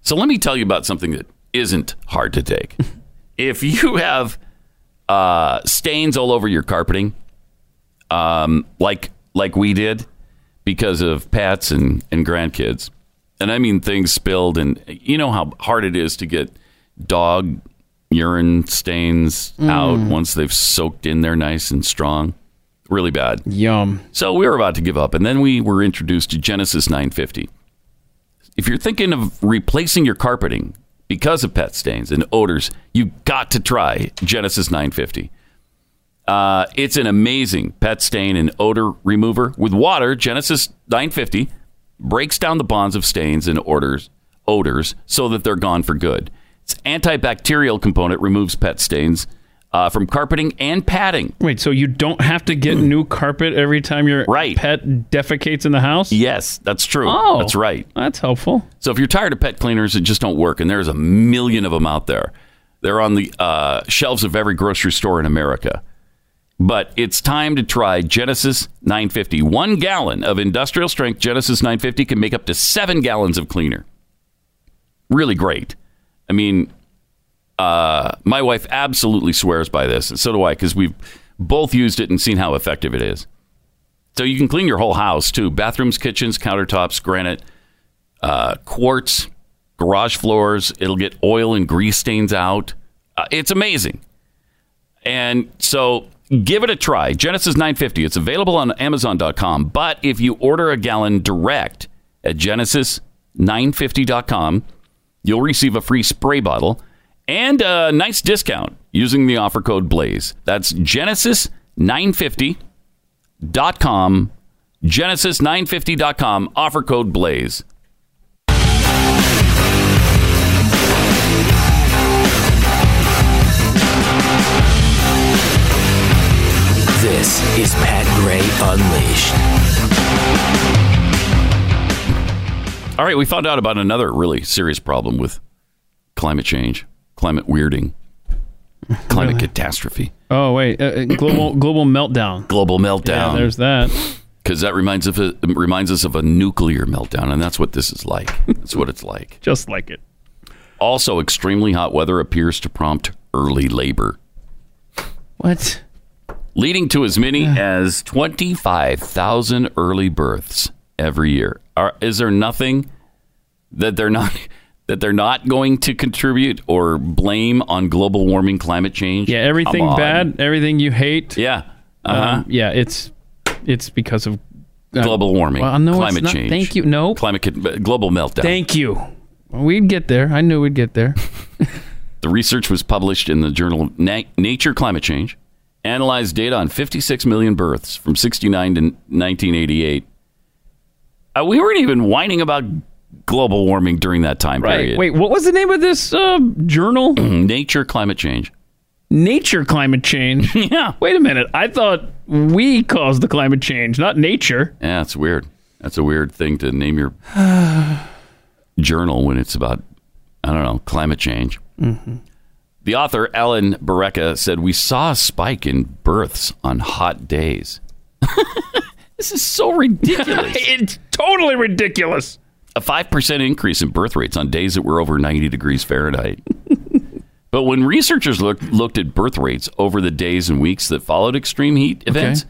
So let me tell you about something that isn't hard to take. if you have uh, stains all over your carpeting, um, like like we did, because of pets and, and grandkids, and I mean things spilled, and you know how hard it is to get dog urine stains out once they've soaked in there nice and strong. Really bad. Yum. So we were about to give up, and then we were introduced to Genesis 950. If you're thinking of replacing your carpeting because of pet stains and odors, you've got to try Genesis 950. Uh, it's an amazing pet stain and odor remover with water. Genesis 950 breaks down the bonds of stains and odors, odors so that they're gone for good. Its antibacterial component removes pet stains uh, from carpeting and padding. Wait, so you don't have to get new carpet every time your Right. pet defecates in the house? Yes, that's true. Oh. That's right. That's helpful. So if you're tired of pet cleaners that just don't work, and there's a million of them out there, they're on the uh, shelves of every grocery store in America. But it's time to try Genesis 950. One gallon of industrial strength Genesis 950 can make up to seven gallons of cleaner. Really great. I mean, uh, my wife absolutely swears by this, and so do I, because we've both used it and seen how effective it is. So you can clean your whole house too: bathrooms, kitchens, countertops, granite, uh, quartz, garage floors. It'll get oil and grease stains out. Uh, it's amazing. And so give it a try. Genesis 950. It's available on Amazon.com. But if you order a gallon direct at Genesis950.com, you'll receive a free spray bottle and a nice discount using the offer code BLAZE. That's Genesis950.com. Genesis950.com. Offer code BLAZE. This is Pat Gray Unleashed. All right, we found out about another really serious problem with climate change, climate weirding, climate catastrophe, Oh wait, uh, uh, global global meltdown. global Yeah, meltdown. there's that. Because that reminds of a, reminds us of a nuclear meltdown, and that's what this is like. That's what it's like. Just like it. Also, extremely hot weather appears to prompt early labor, What? leading to as many as twenty five thousand early births every year. Are, is there nothing that they're not that they're not going to contribute or blame on global warming, climate change? Yeah, everything bad, everything you hate. Yeah. Uh-huh. Um, yeah, it's it's because of uh, global warming, Well, no, climate not. change. Thank you. No. Climate global meltdown. Thank you. Well, we'd get there. I knew we'd get there. The research was published in the journal Na- Nature Climate Change, analyzed data on 56 million births from 69 to 1988. Uh, we weren't even whining about global warming during that time period. Wait, what was the name of this uh, journal? Nature Climate Change. nature climate change. Yeah. Wait a minute. I thought we caused the climate change, not nature. Yeah, it's weird. That's a weird thing to name your journal when it's about, I don't know, climate change. The author, Alan Barreca, said, We saw a spike in births on hot days. this is so ridiculous. it's totally ridiculous. a 5% increase in birth rates on days that were over 90 degrees Fahrenheit. but when researchers looked, looked at birth rates over the days and weeks that followed extreme heat events,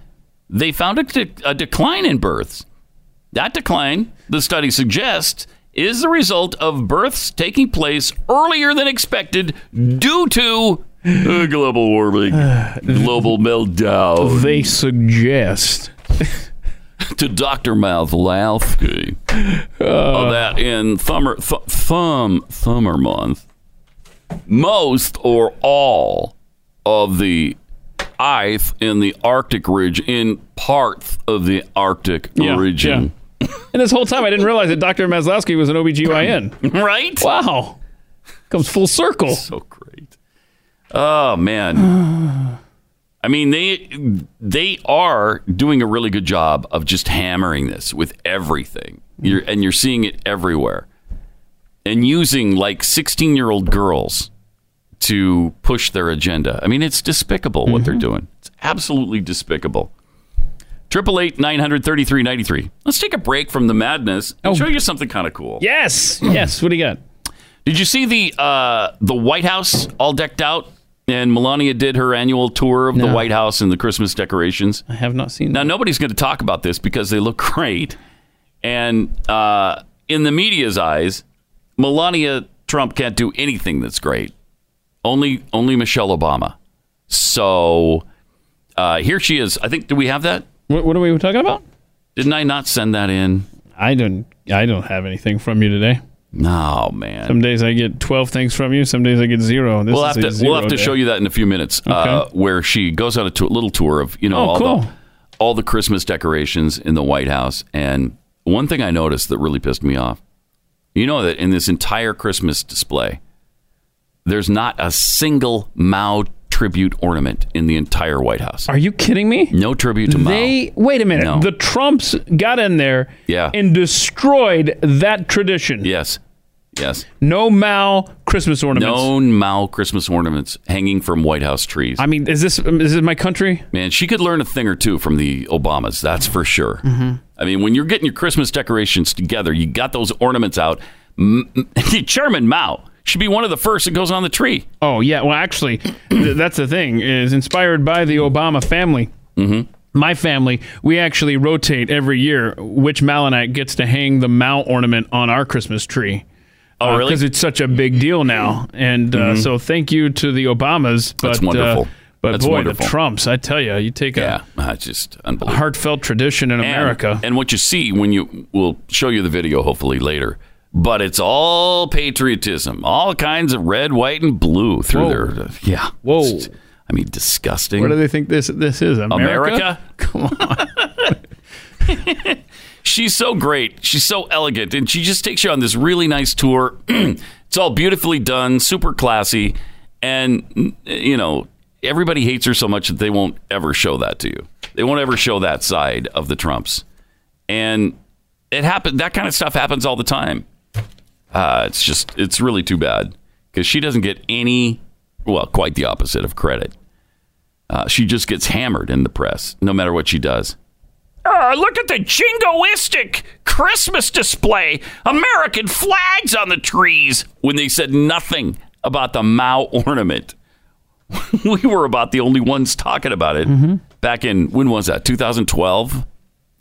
they found a, de- a decline in births. That decline, the study suggests, is the result of births taking place earlier than expected due to uh, global warming, global meltdown. They suggest. To Dr. Mathlalski of uh, that in Thumber, th- Thumb, Thumber month, most or all of the ice in the Arctic ridge, in parts of the Arctic Yeah, region, yeah. And this whole time, I didn't realize that Dr. Maslowski was an OBGYN. right? Wow. Comes full circle. So great. Oh man. I mean they they are doing a really good job of just hammering this with everything. You're, and you're seeing it everywhere. And using like 16-year-old girls to push their agenda. I mean, it's despicable what they're doing. It's absolutely despicable. Triple eight nine hundred thirty three ninety three. Let's take a break from the madness and show you something kind of cool. Yes. Yes. What do you got? Did you see the uh, the White House all decked out? And Melania did her annual tour of the White House and the Christmas decorations. I have not seen Now nobody's going to talk about this because they look great, and uh, in the media's eyes, Melania Trump can't do anything that's great. Only only Michelle Obama. So uh, here she is. I think. Do we have that? What, what are we talking about? Didn't I not send that in? I don't. I don't have anything from you today. No, man. Some days I get twelve things from you. Some days I get zero. This we'll is have to zero we'll have to day. show you that in a few minutes, uh, where she goes on a little tour of you know Oh, all cool. the all the Christmas decorations in the White House. And one thing I noticed that really pissed me off, you know that in this entire Christmas display, there's not a single Mao tribute ornament in the entire White House. Are you kidding me? No tribute to Mao. They wait a minute. No. The Trumps got in there Yeah. and destroyed that tradition. Yes, yes. No Mao Christmas ornaments. No Mao Christmas ornaments hanging from White House trees. I mean, is this is this my country? Man, she could learn a thing or two from the Obamas. That's for sure. Mm-hmm. I mean, when you're getting your Christmas decorations together, you got those ornaments out. Chairman Mao should be one of the first that goes on the tree. Oh yeah. Well, actually, th- that's the thing. Is inspired by the Obama family. Mm-hmm. My family, we actually rotate every year which Malinak gets to hang the Mao ornament on our Christmas tree. Oh, really? Because it's such a big deal now, and uh, Mhm. so thank you to the Obamas. But, That's wonderful. Uh, but That's boy, wonderful. the Trumps, I tell you, you take Yeah, a uh, just unbelievable. heartfelt tradition in And- America. And, what you see when you, we'll show you the video hopefully later, but it's all patriotism, all kinds of red, white, and blue through Whoa. there. Yeah. Whoa. It's- I mean, disgusting. What do they think this this is? America? America? Come on. She's so great. She's so elegant, and she just takes you on this really nice tour. it's all beautifully done, super classy, and you know everybody hates her so much that they won't ever show that to you. They won't ever show that side of the Trumps, and it happened. That kind of stuff happens all the time. Uh, it's just it's really too bad because she doesn't get any, well, quite the opposite of credit. Uh, she just gets hammered in the press, no matter what she does. Uh, look at the jingoistic Christmas display. American flags on the trees. When they said nothing about the Mao ornament. we were about the only ones talking about it back in, when was that? 2012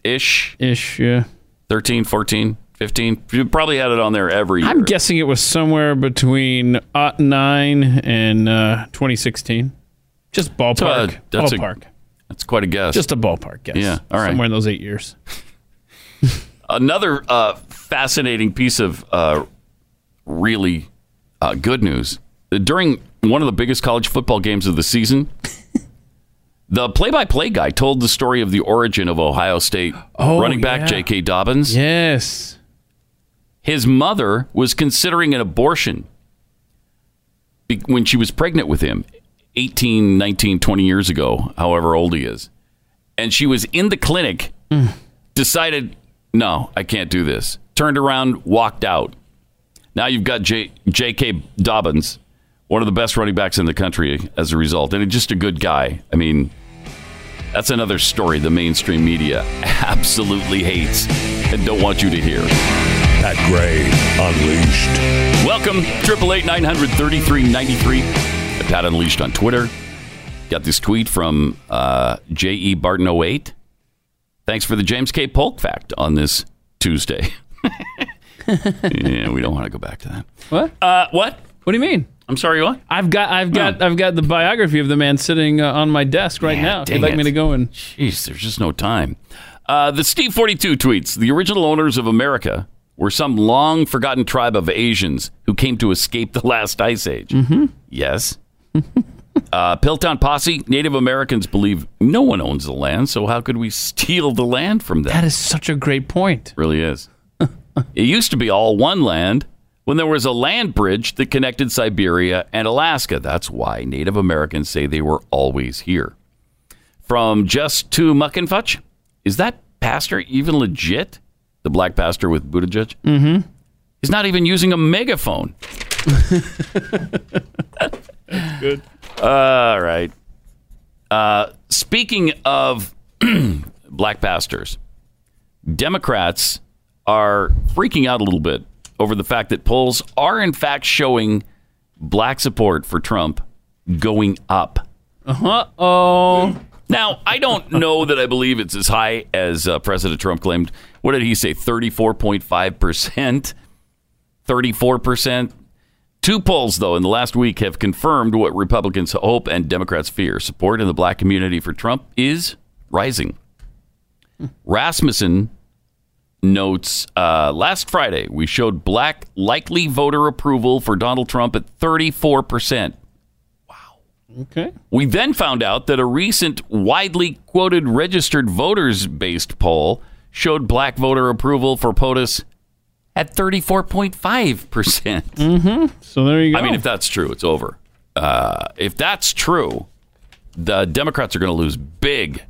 ish? Ish, yeah. 13, 14, 15. You probably had it on there every year. I'm guessing it was somewhere between aught nine and uh, 2016. Just ballpark. Uh, that's a- ballpark. That's quite a guess. Just a ballpark guess. Yeah, all right. Somewhere in those eight years. Another uh, fascinating piece of uh, really uh, good news. During one of the biggest college football games of the season, the play by play guy told the story of the origin of Ohio State Oh, running back yeah. J.K. Dobbins. Yes. His mother was considering an abortion when she was pregnant with him 18, 19, 20 years ago, however old he is. And she was in the clinic, decided, no, I can't do this. Turned around, walked out. Now you've got J.K. Dobbins, one of the best running backs in the country as a result, and just a good guy. I mean, that's another story the mainstream media absolutely hates and don't want you to hear. Pat Gray Unleashed. Welcome, 888 Pat Unleashed on Twitter. Got this tweet from uh, J.E. Barton08. Thanks for the James K. Polk fact on this Tuesday. yeah, we don't want to go back to that. What? Uh, what? What do you mean? I'm sorry, what? I've got, I've got, I've got the biography of the man sitting uh, on my desk right now. If you'd dang like me to go and Jeez, there's just no time. Uh, the Steve 42 tweets The original owners of America were some long forgotten tribe of Asians who came to escape the last ice age. Mm-hmm. Yes. uh, Piltown Posse, Native Americans believe no one owns the land, so how could we steal the land from them? That is such a great point. really is. it used to be all one land when there was a land bridge that connected Siberia and Alaska. That's why Native Americans say they were always here. From just to muck and fudge, is that pastor even legit? The black pastor with Buttigieg? Mm-hmm. He's not even using a megaphone. Good. All right. Uh, speaking of black pastors, Democrats are freaking out a little bit over the fact that polls are, in fact, showing black support for Trump going up. Uh huh. oh. Now, I don't know that I believe it's as high as uh, President Trump claimed. What did he say? 34.5%? 34%? Two polls, though, in the last week have confirmed what Republicans hope and Democrats fear. Support in the black community for Trump is rising. Rasmussen notes uh, last Friday we showed black likely voter approval for Donald Trump at 34%. Okay. We then found out that a recent widely quoted registered voters based poll showed black voter approval for POTUS at 34.5%. Mm-hmm. So there you go. I mean, if that's true, it's over. Uh, if that's true, the Democrats are going to lose big.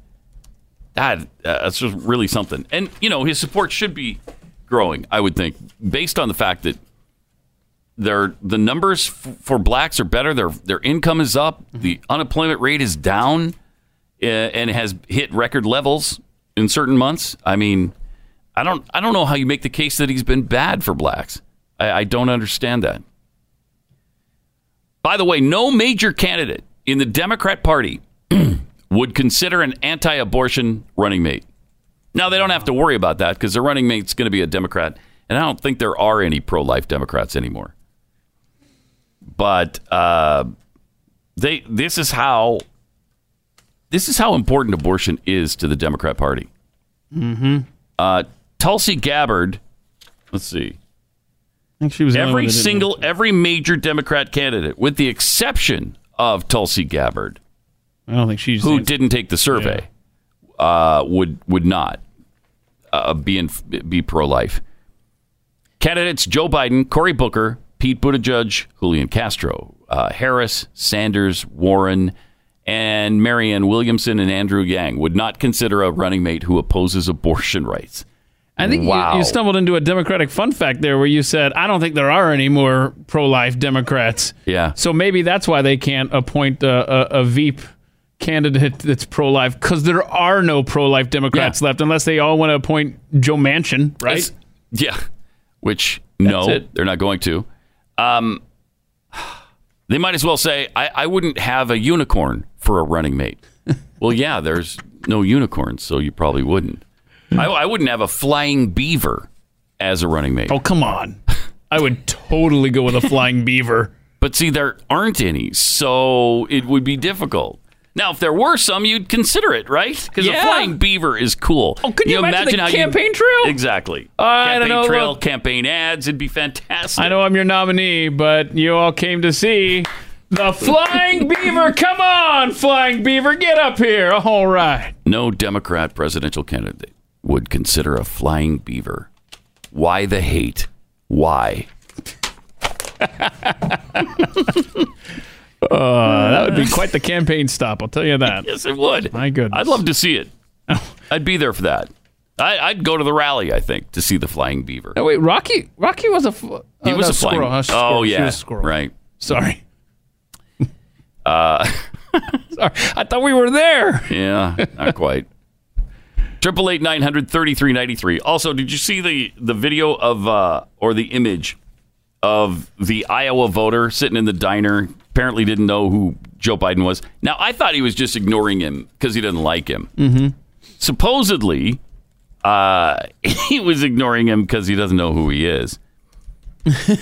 That, uh, that's just really something. And, you know, his support should be growing, I would think, based on the fact that their the numbers f- for blacks are better. Their their income is up. The unemployment rate is down, uh, and has hit record levels in certain months. I mean, I don't I don't know how you make the case that he's been bad for blacks. I, I don't understand that. By the way, no major candidate in the Democrat Party would consider an anti-abortion running mate. Now they don't have to worry about that because their running mate's going to be a Democrat, and I don't think there are any pro-life Democrats anymore but uh, they this is how this is how important abortion is to the Democrat Party. Mm-hmm. Uh, Tulsi Gabbard, let's see, I think she was the only one every single every major Democrat candidate, with the exception of Tulsi Gabbard, I don't think she's who didn't take the survey, uh, would would not uh, be in, be pro life. Candidates Joe Biden, Cory Booker, Pete Buttigieg, Julian Castro, uh, Harris, Sanders, Warren, and Marianne Williamson and Andrew Yang would not consider a running mate who opposes abortion rights. I think you- wow. you, stumbled into a Democratic fun fact there where you said, I don't think there are any more pro life Democrats. Yeah. So maybe that's why they can't appoint a, a, a Veep candidate that's pro life because there are no pro life Democrats left unless they all want to appoint Joe Manchin, right? It's- yeah. Which, no, it. they're not going to. Um, they might as well say, I, I wouldn't have a unicorn for a running mate. well, yeah, there's no unicorns, so you probably wouldn't. I, I wouldn't have a flying beaver as a running mate. Oh, come on. I would totally go with a flying beaver. But see, there aren't any, so it would be difficult. Now, if there were some, you'd consider it, right? Because Yeah. a flying beaver is cool. Oh, could you imagine the how campaign you, trail? Exactly. Uh, I campaign don't know, trail, look. campaign ads. It'd be fantastic. I know I'm your nominee, but you all came to see the flying beaver. Come on, flying beaver, get up here. All right. No Democrat presidential candidate would consider a flying beaver. Why the hate? Why? Uh, that would be quite the campaign stop, I'll tell you that. Yes, it would. My goodness. I'd love to see it. I'd be there for that. I, I'd go to the rally, I think, to see the flying beaver. No, wait, Rocky Rocky was a fl- He oh, was no, a flying. squirrel. huh? Oh Squirrel. She yeah, was a squirrel. right. Sorry. Uh, Sorry. I thought we were there. yeah, not quite. Triple eight nine hundred thirty three ninety three. Also, did you see the the video of uh, or the image of the Iowa voter sitting in the diner? Apparently, didn't know who Joe Biden was. Now, I thought he was just ignoring him because he didn't like him. Mm-hmm. Supposedly, uh, he was ignoring him because he doesn't know who he is.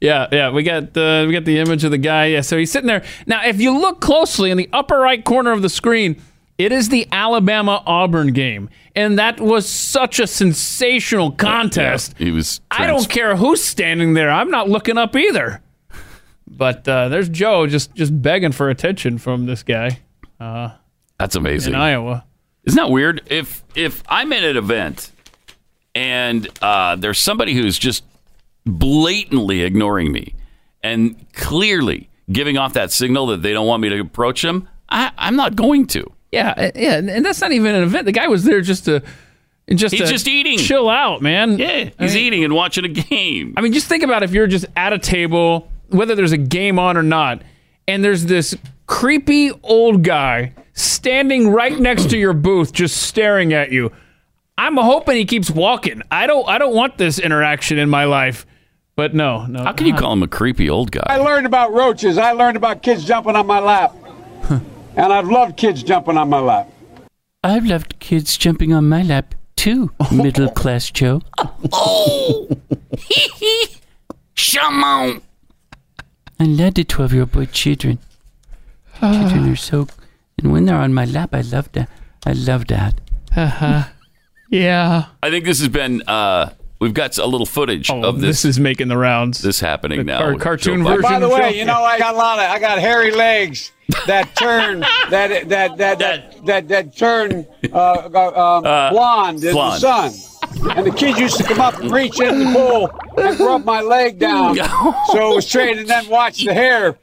Yeah, yeah. We got the we got the image of the guy. Yeah, so he's sitting there. Now, if you look closely in the upper right corner of the screen, it is the Alabama Auburn game, and that was such a sensational contest. He was. I don't care who's standing there. I'm not looking up either. But uh, there's Joe just just begging for attention from this guy uh, That's amazing. in Iowa. Isn't that weird? If if I'm at an event and uh, there's somebody who's just blatantly ignoring me and clearly giving off that signal that they don't want me to approach them, I, I'm not going to. Yeah, uh, yeah, and that's not even an event. The guy was there just to just He's to just eating. chill out, man. Yeah, he's eating and watching a game. I mean, just think about if you're just at a table, whether there's a game on or not, and there's this creepy old guy standing right next to your booth, just staring at you. I'm hoping he keeps walking. I don't. I don't want this interaction in my life. But no, no. How can you call him a creepy old guy? I learned about roaches. I learned about kids jumping on my lap. and I've loved kids jumping on my lap. I've loved kids jumping on my lap too, middle class Joe. Oh, Shaman. I love the 12 year old boy children. children are so. And when they're on my lap, I love that. I love that. Uh-huh. Yeah. I think this has been. Uh, we've got a little footage Oh, of this this. is making the rounds. This happening now. Our cartoon version. By the of way, you know I got a lot of I got hairy legs that turn that that that that that, that turn uh, uh, um, Uh, blonde in the sun. And the kids used to come up and reach in the pool and rub my leg down so it was straight, and then watch the hair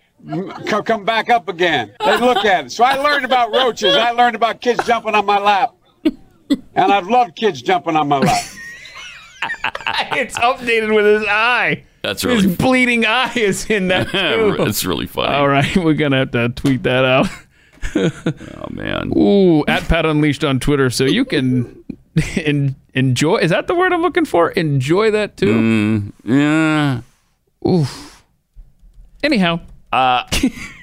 come back up again. They look at it. So I learned about roaches. I learned about kids jumping on my lap, and I've loved kids jumping on my lap. it's updated with his eye. That's really His really. bleeding eye is in that too. it's really funny. All right, we're gonna have to tweet that out. Oh man. Ooh, at Pat Unleashed on Twitter, so you can en- enjoy. Is that the word I'm looking for? Enjoy that too. Mm, yeah. Oof. Anyhow, Uh,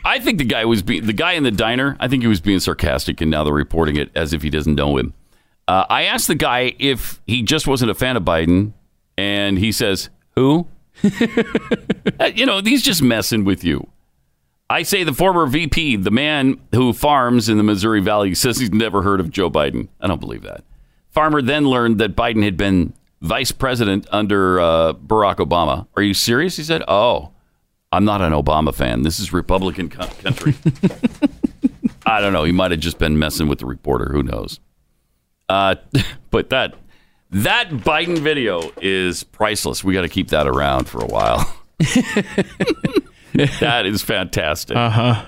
I think the guy was the guy in the diner. I think he was being sarcastic, and now they're reporting it as if he doesn't know him. Uh, I asked the guy if he just wasn't a fan of Biden, and he says, "Who?" Uh, you know, he's just messing with you. I say the former VP, the man who farms in the Missouri Valley, says he's never heard of Joe Biden. I don't believe that. Farmer then learned that Biden had been vice president under uh, Barack Obama. Are you serious? He said, "Oh." I'm not an Obama fan. This is Republican country. I don't know. He might have just been messing with the reporter. Who knows? Uh, but that that Biden video is priceless. We got to keep that around for a while. that is fantastic. uh huh.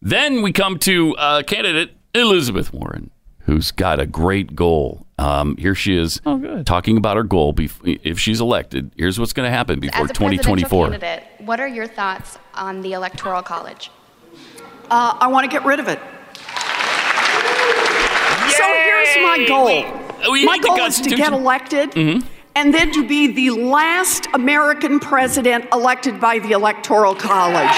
Then we come to uh, candidate Elizabeth Warren, who's got a great goal. Um, here she is Oh, good. talking about her goal. Bef- if she's elected, here's what's going to happen before As a 2024. candidate, what are your thoughts on the Electoral College? Uh, I want to get rid of it. So here's my goal. we my goal is to get Constitution. elected Mhm. and then to be the last American president elected by the Electoral College.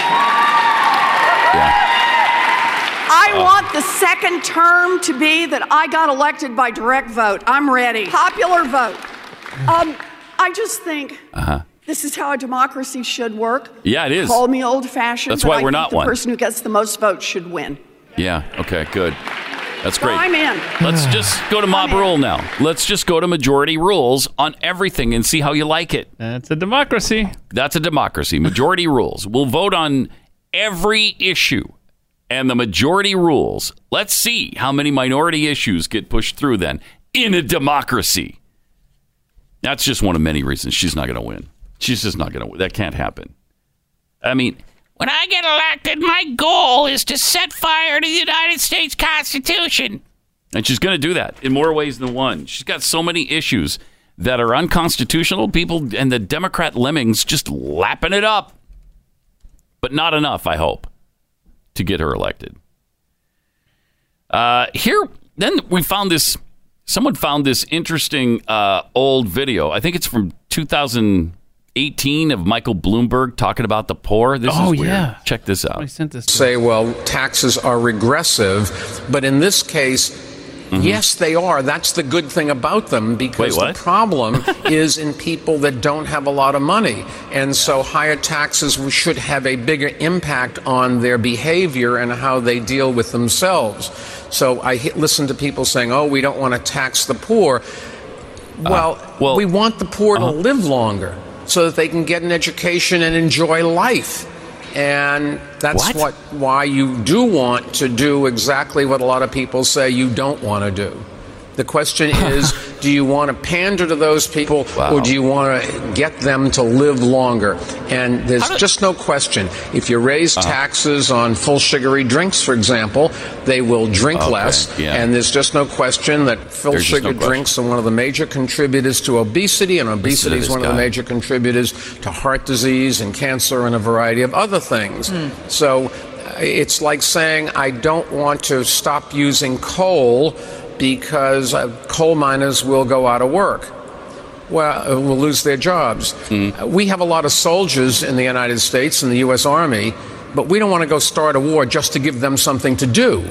I Uh. want the second term to be that I got elected by direct vote. I'm ready. Popular vote. Um, I just think Uh-huh. this is how a democracy should work. Yeah, it is. Call me old fashioned. That's why I we're think not the one. person who gets the most votes should win. Yeah. Okay. Good. That's So great. I'm in. Let's just go to mob rule now. Let's just go to majority rules on everything and see how you like it. That's a democracy. That's a democracy. Majority rules. We'll vote on every issue and the majority rules. Let's see how many minority issues get pushed through then in a democracy. That's just one of many reasons she's not going to win. She's just not going to win. That can't happen. I mean, When I get elected, my goal is to set fire to the United States Constitution. And she's going to do that in more ways than one. She's got so many issues that are unconstitutional. People and the Democrat lemmings just lapping it up. But not enough, I hope, to get her elected. Uh, here, then we found this. Someone found this interesting uh, old video. I think it's from 2018 of Michael Bloomberg talking about the poor. This Oh, is weird. yeah. Check this out. I sent this. say, well, taxes are regressive, but in this case, yes, they are. That's the good thing about them because Mm-hmm. Wait, the problem is in people that don't have a lot of money. And so higher taxes should have a bigger impact on their behavior and how they deal with themselves. So I listen to people saying, oh, we don't want to tax the poor. Well, we want the poor to live longer so that they can get an education and enjoy life. And that's What? what why you do want to do exactly what a lot of people say you don't want to do. The question is, do you want to pander to those people or do you want to get them to live longer? And there's just no question. If you raise Uh-huh. taxes on full sugary drinks, for example, they will drink Okay, less. yeah. And there's just no question that full There's just no drinks are one of the major contributors to obesity, and obesity is one of the major contributors to heart disease and cancer and a variety of other things. So uh, it's like saying, I don't want to stop using coal because uh, coal miners will go out of work. Well, uh, will lose their jobs. Uh, We have a lot of soldiers in the United States in the U.S. Army, but we don't want to go start a war just to give them something to do.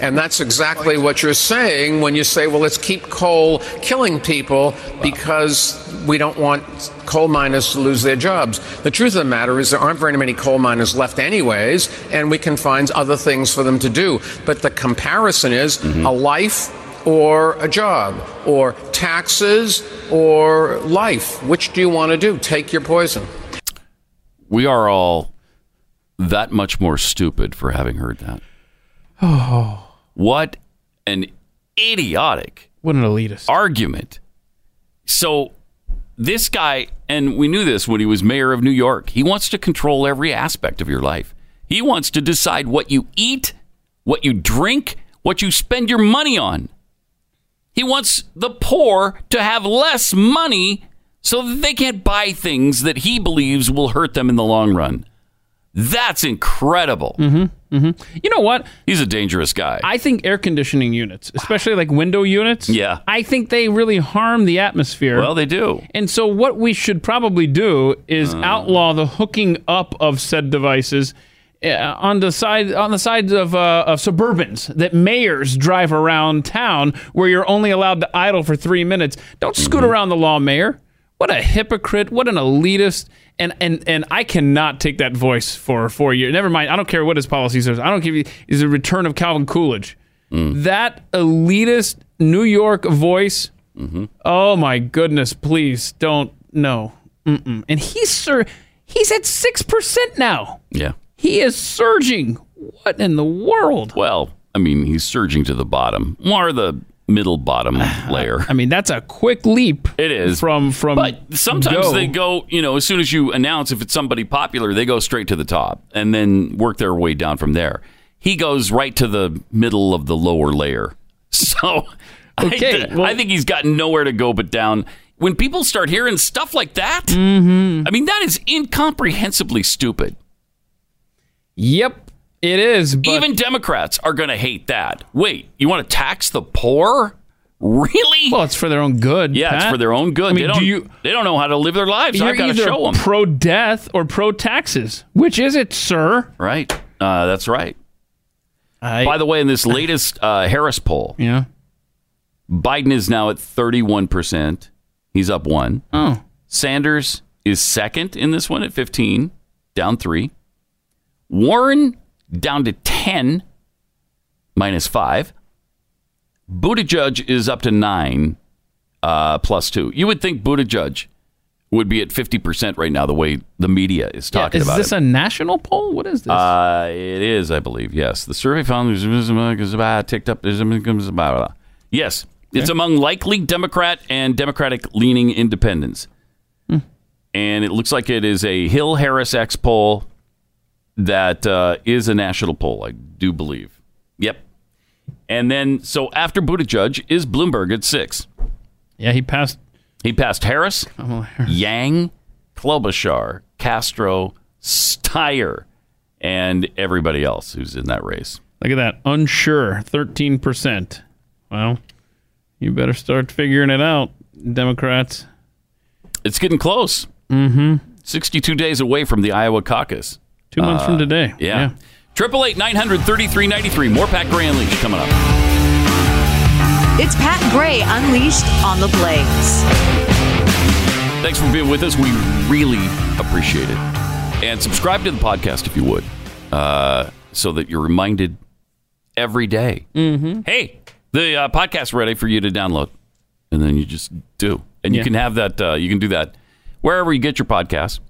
And that's exactly what you're saying when you say, well, let's keep coal killing people because we don't want coal miners to lose their jobs. The truth of the matter is there aren't very many coal miners left anyways, and we can find other things for them to do. But the comparison is mm-hmm. a life or a job, or taxes or life. Which do you want to do? Take your poison. We are all that much more stupid for having heard that. Oh, What an idiotic what an elitist. argument. So, this guy, and we knew this when he was mayor of New York, he wants to control every aspect of your life. He wants to decide what you eat, what you drink, what you spend your money on. He wants the poor to have less money so that they can't buy things that he believes will hurt them in the long run. That's incredible. Mm-hmm. Mm-hmm. You know what? He's a dangerous guy. I think air conditioning units, especially like window units, Yeah. I think they really harm the atmosphere. Well, they do. And so, what we should probably do is Uh. outlaw the hooking up of said devices uh, on the side on the sides of uh, of Suburbans that mayors drive around town, where you're only allowed to idle for three minutes. Don't scoot Mm-hmm. around the law, mayor. What a hypocrite! What an elitist! And and and I cannot take that voice for four years. Never mind. I don't care what his policies are. I don't give you. Is a return of Calvin Coolidge. Mm. That elitist New York voice. Mm-hmm. Oh my goodness! Please don't no. Mm-mm. And he's sir. He's at six percent now. Yeah. He is surging. What in the world? Well, I mean, he's surging to the bottom, or the middle bottom layer. I mean, that's a quick leap. It is from from. But sometimes go. they go, you know, as soon as you announce if it's somebody popular, they go straight to the top and then work their way down from there. He goes right to the middle of the lower layer. So I, Okay, thi- I think he's got nowhere to go but down. When people start hearing stuff like that, Mm-hmm. I mean, that is incomprehensibly stupid. Yep, it is. But Even Democrats are going to hate that. Wait, you want to tax the poor? Really? Well, it's for their own good. Yeah, it's for their own good. I mean, they don't, do you? They don't know how to live their lives. You're I've got to show them. pro death or pro taxes. Which is it, sir? Right. Uh, that's right. By the way, in this latest uh, Harris poll, yeah, Biden is now at 31%. He's up one. Oh. Sanders is second in this one at 15, down three. Warren down to 10, minus five. Buttigieg is up to nine, uh, plus two. You would think Buttigieg would be at 50% right now, the way the media is Yeah, talking is about this a national poll? What is this? Uh, it is, I believe. Yes, the survey found ticked up. Yes, it's among likely Democrat and Democratic leaning independents, Hmm. and it looks like it is a Hill Harris X poll that uh, is a national poll. I do believe. Yep. And then so after Buttigieg is Bloomberg at six. yeah, he passed. He passed Harris, Kamala Harris. Yang, Klobuchar, Castro, Steyer, and everybody else who's in that race. Look at that. Unsure, 13%. Well, you better start figuring it out, Democrats. It's getting close. Mm-hmm. 62 days away from the Iowa caucus. Two months from today. Yeah. Triple eight nine hundred thirty three ninety three. More Pat Gray Unleashed coming up. It's Pat Gray Unleashed on the Blaze. Thanks for being with us. We really appreciate it. And subscribe to the podcast if you would, uh, so that you're reminded every day. Mm-hmm. Hey, the uh, podcast's ready for you to download, and then you just do, and you Yeah. can have that. Uh, you can do that wherever you get your podcast.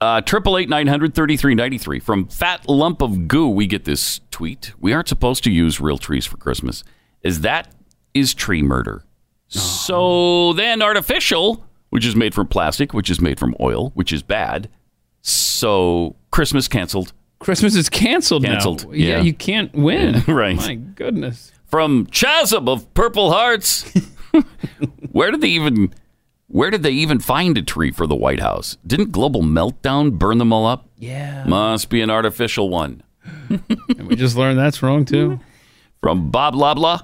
Uh, Triple eight nine hundred thirty three ninety three from Fat Lump of Goo. We get this tweet. We aren't supposed to use real trees for Christmas. Is that is tree murder? So then artificial, which is made from plastic, which is made from oil, which is bad. So Christmas canceled. Christmas is canceled, Canceled, now. yeah. you can't win. Yeah, right. My goodness. From Chasm of Purple Hearts. where did they even where did they even find a tree for the White House? Didn't global meltdown burn them all up? Yeah. Must be an artificial one. And we just learned that's wrong too. From Bob Loblaw.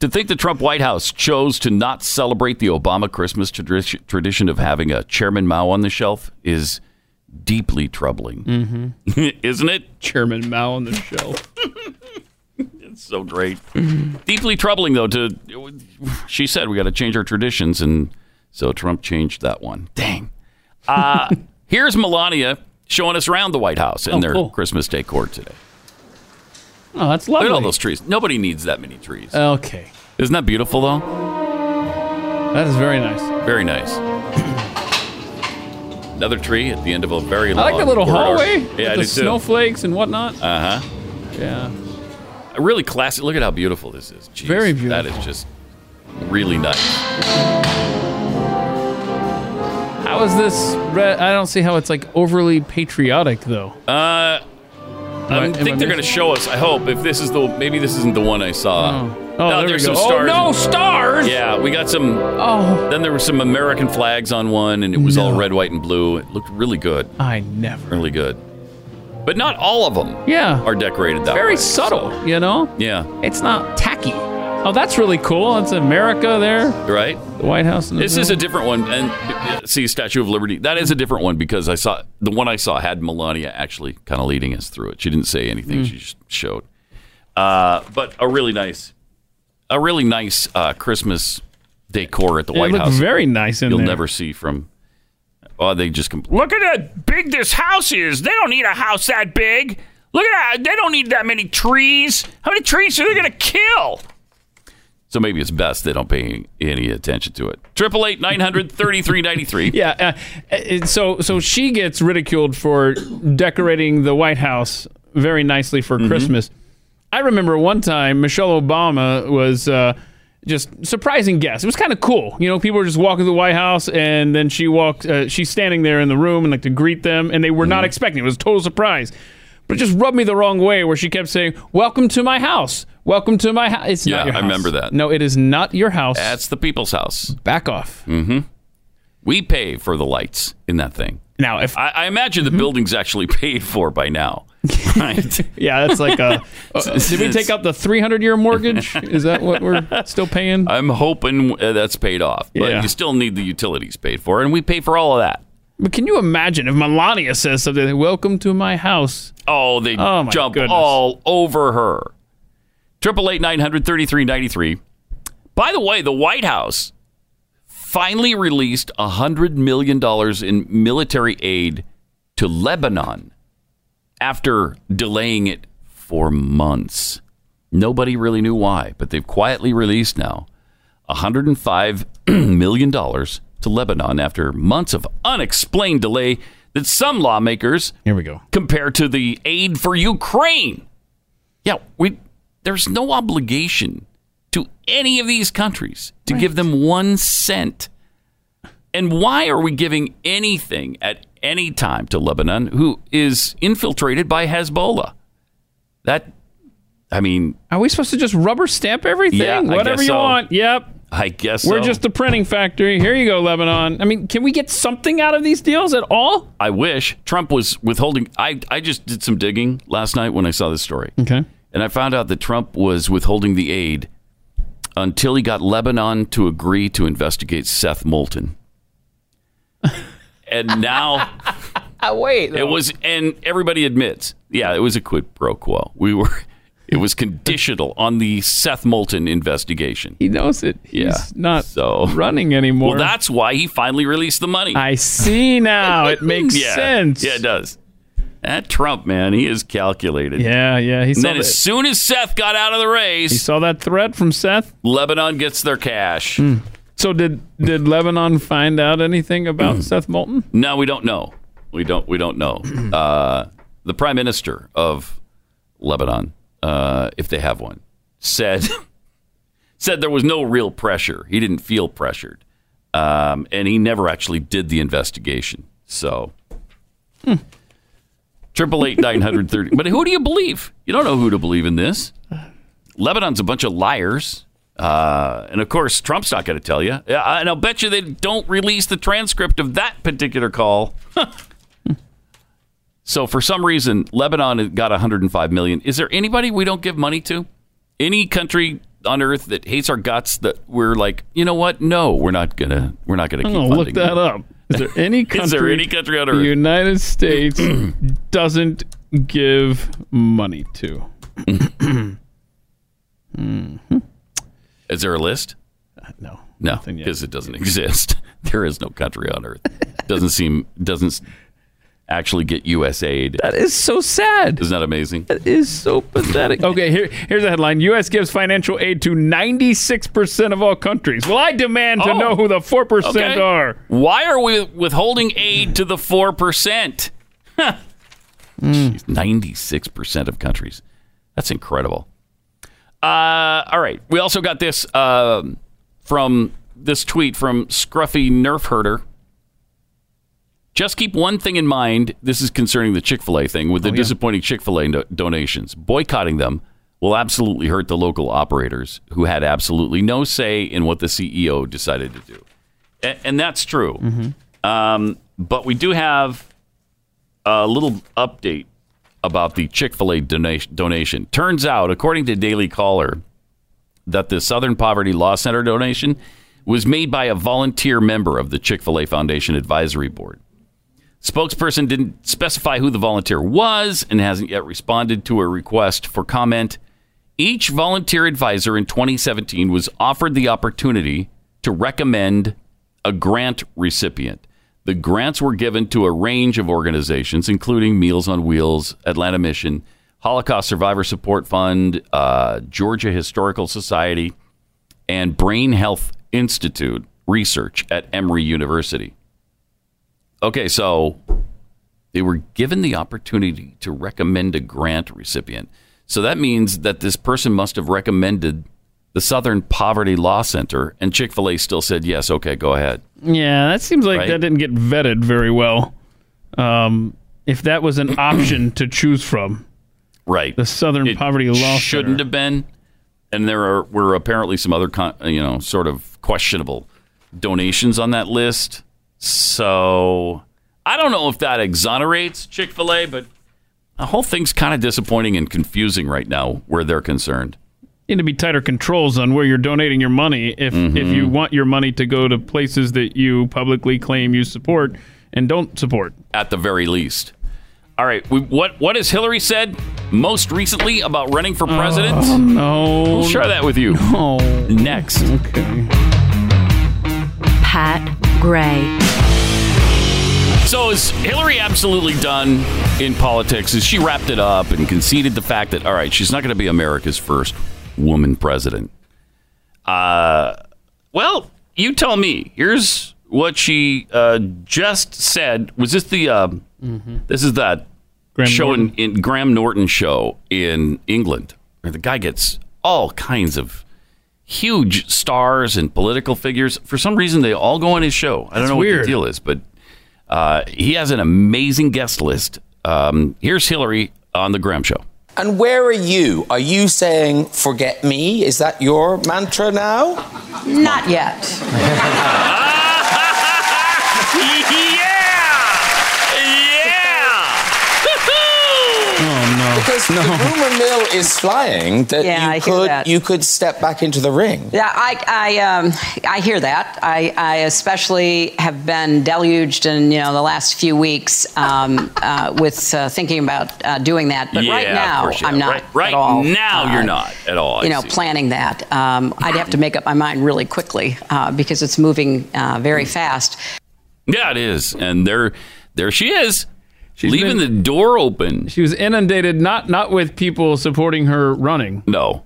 To think the Trump White House chose to not celebrate the Obama Christmas tradi- tradition of having a Chairman Mao on the shelf is deeply troubling. Mm-hmm. Isn't it? Chairman Mao on the shelf. It's so great. Deeply troubling, though. To she said we got to change our traditions, and so Trump changed that one. Dang. Uh, here's Melania showing us around the White House in Oh, their cool. Christmas decor today. Oh, that's lovely. Look at all those trees. Nobody needs that many trees. Okay. Isn't that beautiful, though? That is very nice. Very nice. Another tree at the end of a very long. I like the little corridor. hallway Yeah, with I the too. snowflakes and whatnot. Uh huh. Yeah. Really classic. Look at how beautiful this is. Jeez, Very That is just really nice. How is this? Re- I don't see how it's like overly patriotic though. Uh, I- I think they're going to show us. I hope if this is the maybe this isn't the one I saw. Oh, there we there's go. some Oh, no, stars! Yeah, we got some. Oh, Then there were some American flags on one, and it was all red, white, and blue. It looked really good. I never. Really good. But not all of them. Yeah. Are decorated that Very way. subtle, so- you know. yeah. It's not tacky. Oh, that's really cool. It's America there, Right. the White House. In the This is a different one, and uh, see Statue of Liberty. That is a different one because I saw the one I saw had Melania actually kind of leading us through it. She didn't say anything; Mm. she just showed. Uh, but a really nice, a really nice uh, Christmas decor at the It White House. very nice in You'll there. never see from. Oh, they just compl- Look at how big this house is. They don't need a house that big. Look at that. They don't need that many trees. How many trees are they going to kill? So maybe it's best they don't pay any attention to it. Triple eight nine hundred thirty three ninety three. Yeah. Uh, uh, so so she gets ridiculed for decorating the White House very nicely for Christmas. I remember one time Michelle Obama was uh, just surprising guest. It was kind of cool. You know, people were just walking through the White House, and then she walked. Uh, she's standing there in the room and like to greet them, and they were not expecting. It It was a total surprise. But it just rubbed me the wrong way, where she kept saying, "Welcome to my house. Welcome to my house." It's Yeah, not your I remember that. No, it is not your house. That's the people's house. Back off. Mm-hmm. We pay for the lights in that thing. Now, if I, I imagine the building's actually paid for by now, right? Yeah, that's like a. uh, did we take out the 300 year mortgage? Is that what we're still paying? I'm hoping uh, that's paid off, but Yeah. you still need the utilities paid for, and we pay for all of that. But can you imagine if Melania says something Welcome to my house? Oh, they Oh, jump goodness. all over her. Triple eight nine hundred thirty three ninety three. By the way, the White House finally released hundred million dollars in military aid to Lebanon after delaying it for months. Nobody really knew why, but they've quietly released now $105 million to Lebanon after months of unexplained delay that some lawmakers Here we go. compare to the aid for Ukraine. Yeah, we there's no obligation to any of these countries to give them one cent. And why are we giving anything at any time to Lebanon, who is infiltrated by Hezbollah? That, I mean, Are we supposed to just rubber stamp everything? Yeah, Whatever you so. want. Yep. I guess We're so. just the printing factory. Here you go, Lebanon. I mean, can we get something out of these deals at all? I wish Trump was withholding. I, I just did some digging last night when I saw this story. Okay. And I found out that Trump was withholding the aid until he got Lebanon to agree to investigate Seth Moulton. and now Uh, wait. it was, and everybody admits, yeah, it was a quid pro quo. We were, it was conditional on the Seth Moulton investigation. He knows it. He's Yeah. not So, running anymore. well, that's why he finally released the money. I see now. It makes yeah. sense. Yeah, it does. That Trump, man, he is calculated. Yeah, yeah. He And then that, as soon as Seth got out of the race, he saw that threat from Seth. Lebanon gets their cash. So did did Lebanon find out anything about Seth Moulton? No, we don't know. We don't. We don't know. Uh, the prime minister of Lebanon, uh, if they have one, said said there was no real pressure. He didn't feel pressured, um, and he never actually did the investigation. So. Triple eight nine hundred thirty. But who do you believe? You don't know who to believe in this. Lebanon's a bunch of liars. Uh, and of course, Trump's not going to tell you. And I'll bet you they don't release the transcript of that particular call. so for some reason, Lebanon got 105 million. Is there anybody we don't give money to? Any country on earth that hates our guts that we're like, you know what? No, we're not gonna. We're not gonna keep Oh, funding. look that up. Is there any country? Is there any country on the earth? United States doesn't give money to? Is there a list? no. No, because it doesn't exist. There is no country on earth. Doesn't seem doesn't actually get U.S. aid. That is so sad. Isn't that amazing? That is so pathetic. Okay, here, here's a headline: U.S. gives financial aid to 96 percent of all countries. Well, I demand to Oh. know who the four percent Okay. are. Why are we withholding aid to the four percent? Ninety-six percent of countries. That's incredible. Uh, all right. We also got this um, from this tweet from Scruffy Nerf Herder. Just keep one thing in mind. This is concerning the Chick fil A thing with the disappointing Chick fil A do- donations. Boycotting them will absolutely hurt the local operators who had absolutely no say in what the CEO decided to do. A- and that's true. Um, but we do have a little update about the Chick fil A donation, donation. Turns out, according to Daily Caller, that the Southern Poverty Law Center donation was made by a volunteer member of the Chick fil A Foundation Advisory Board. Spokesperson didn't specify who the volunteer was and hasn't yet responded to a request for comment. Each volunteer advisor in 2017 was offered the opportunity to recommend a grant recipient. The grants were given to a range of organizations, including Meals on Wheels, Atlanta Mission, Holocaust Survivor Support Fund, uh, Georgia Historical Society, and Brain Health Institute research at Emory University. Okay, so they were given the opportunity to recommend a grant recipient. So that means that this person must have recommended the Southern Poverty Law Center, and Chick fil A still said, yes, okay, go ahead. Yeah, that seems like Right? that didn't get vetted very well. Um, if that was an option to choose from, Right. the Southern It Poverty Law shouldn't Center. have been. And there are, were apparently some other, con, you know, sort of questionable donations on that list. So I don't know if that exonerates Chick fil A, but the whole thing's kind of disappointing and confusing right now where they're concerned. need to be tighter controls on where you're donating your money if Mm-hmm. if you want your money to go to places that you publicly claim you support and don't support. at the very least. All right, we, what what has Hillary said most recently about running for president? Oh, no. We'll share that with you No. next. Okay. Pat Gray. So is Hillary absolutely done in politics? Is she wrapped it up and conceded the fact that all right, she's not going to be America's first woman president? Uh, well, you tell me. Here's what she uh, just said. Was this the? Uh, This is that Graham show in, Norton. in Graham Norton show in England, where the guy gets all kinds of huge stars and political figures. For some reason, they all go on his show. I don't That's know what weird. the deal is, but uh, he has an amazing guest list. Um, here's Hillary on the Graham Show. And where are you? Are you saying forget me? Is that your mantra now? Not yet. no. Because the rumor mill is flying that Yeah, you hear could that. you could step back into the ring. Yeah, I I um, I hear that. I, I especially have been deluged in you know the last few weeks um, uh, with uh, thinking about uh, doing that. But right Yeah, of now, course you I'm not Right- right at all. now uh, you're not at all, I You know, see. planning that. Um, I'd have to make up my mind really quickly uh, because it's moving uh, very fast. Yeah, it is, and there, there she is, She's leaving been- the door open. She was inundated not not with people supporting her running. No,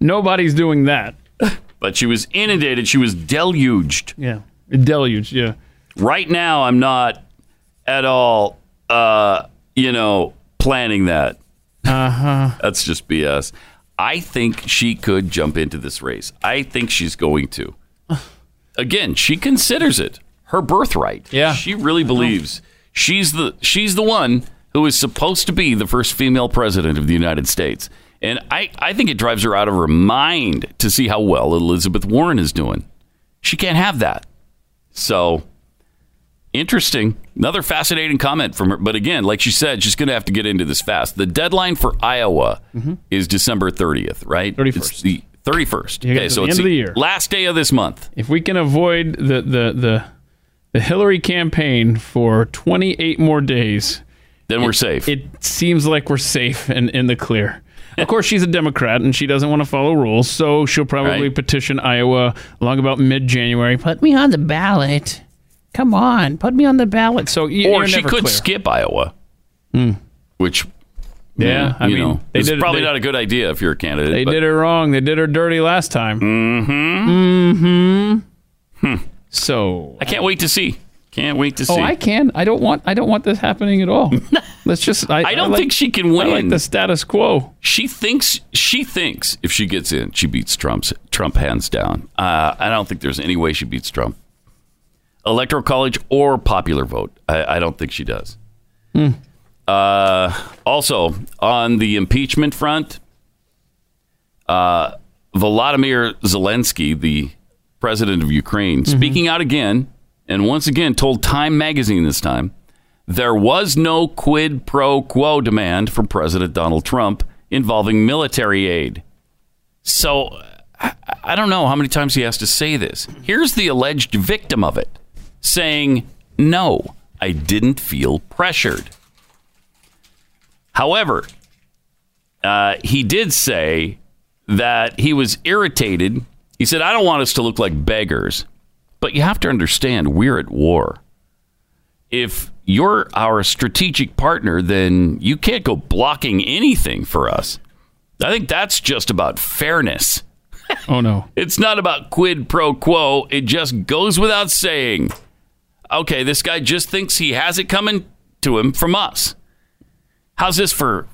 Nobody's doing that. but she was inundated. She was deluged. Yeah. Deluged, yeah. Right now, I'm not at all uh, you know, planning that. Uh huh. That's just BS. I think she could jump into this race. I think she's going to. Again, she considers it her birthright. Yeah. She really believes she's the she's the one who is supposed to be the first female president of the United States. And I, I think it drives her out of her mind to see how well Elizabeth Warren is doing. She can't have that. So interesting. Another fascinating comment from her. But again, like she said, she's going to have to get into this fast. The deadline for Iowa Mhm. is December 30th, right? 31st. It's the 31st. Okay, so the it's end of the year. last day of this month. If we can avoid the the the, the Hillary campaign for 28 more days, then we're safe. It seems like we're safe and in the clear. Of course, she's a Democrat and she doesn't want to follow rules, so she'll probably Right. petition Iowa along about mid-January. Put me on the ballot. Come on, put me on the ballot. So you, or she could clear. skip Iowa, which Yeah, mm, I you mean, know, they it's did it- probably they- not a good idea if you're a candidate. They but- did her wrong. They did her dirty last time. Mm-hmm. Mm-hmm. So I can't wait to see. Can't wait to see. Oh, I can. I don't want. I don't want this happening at all. Let's just. I, I don't like- think she can I win. like the status quo. She thinks she thinks if she gets in, she beats Trump's Trump hands down. Uh, I don't think there's any way she beats Trump. Electoral college or popular vote. I, I don't think she does. Hmm. Uh, also, on the impeachment front, uh, Volodymyr Zelensky, the president of Ukraine, speaking out again, and once again told Time magazine this time there was no quid pro quo demand from President Donald Trump involving military aid. So I, I don't know how many times he has to say this. Here's the alleged victim of it saying, No, I didn't feel pressured. However, uh, he did say that he was irritated. He said, I don't want us to look like beggars, but you have to understand we're at war. If you're our strategic partner, then you can't go blocking anything for us. I think that's just about fairness. Oh no. It's not about quid pro quo. It just goes without saying. Okay, this guy just thinks he has it coming to him from us. How's this for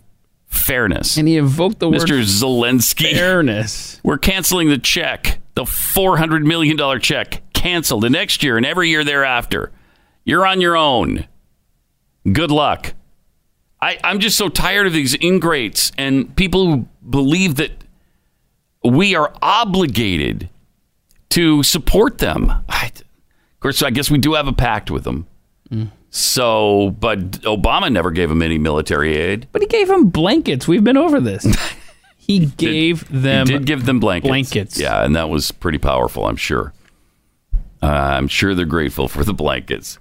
fairness? And he invoked the word Mr. Zelensky. fairness. We're canceling the check, the $400 million check, canceled the next year and every year thereafter. You're on your own. Good luck. I, I'm just so tired of these ingrates and people who believe that we are obligated to support them. I, of course, I guess we do have a pact with them. Mm. So, but Obama never gave them any military aid. But he gave them blankets. We've been over this. He gave them he did give them blankets. blankets. Yeah, and that was pretty powerful, I'm sure. Uh, I'm sure they're grateful for the blankets.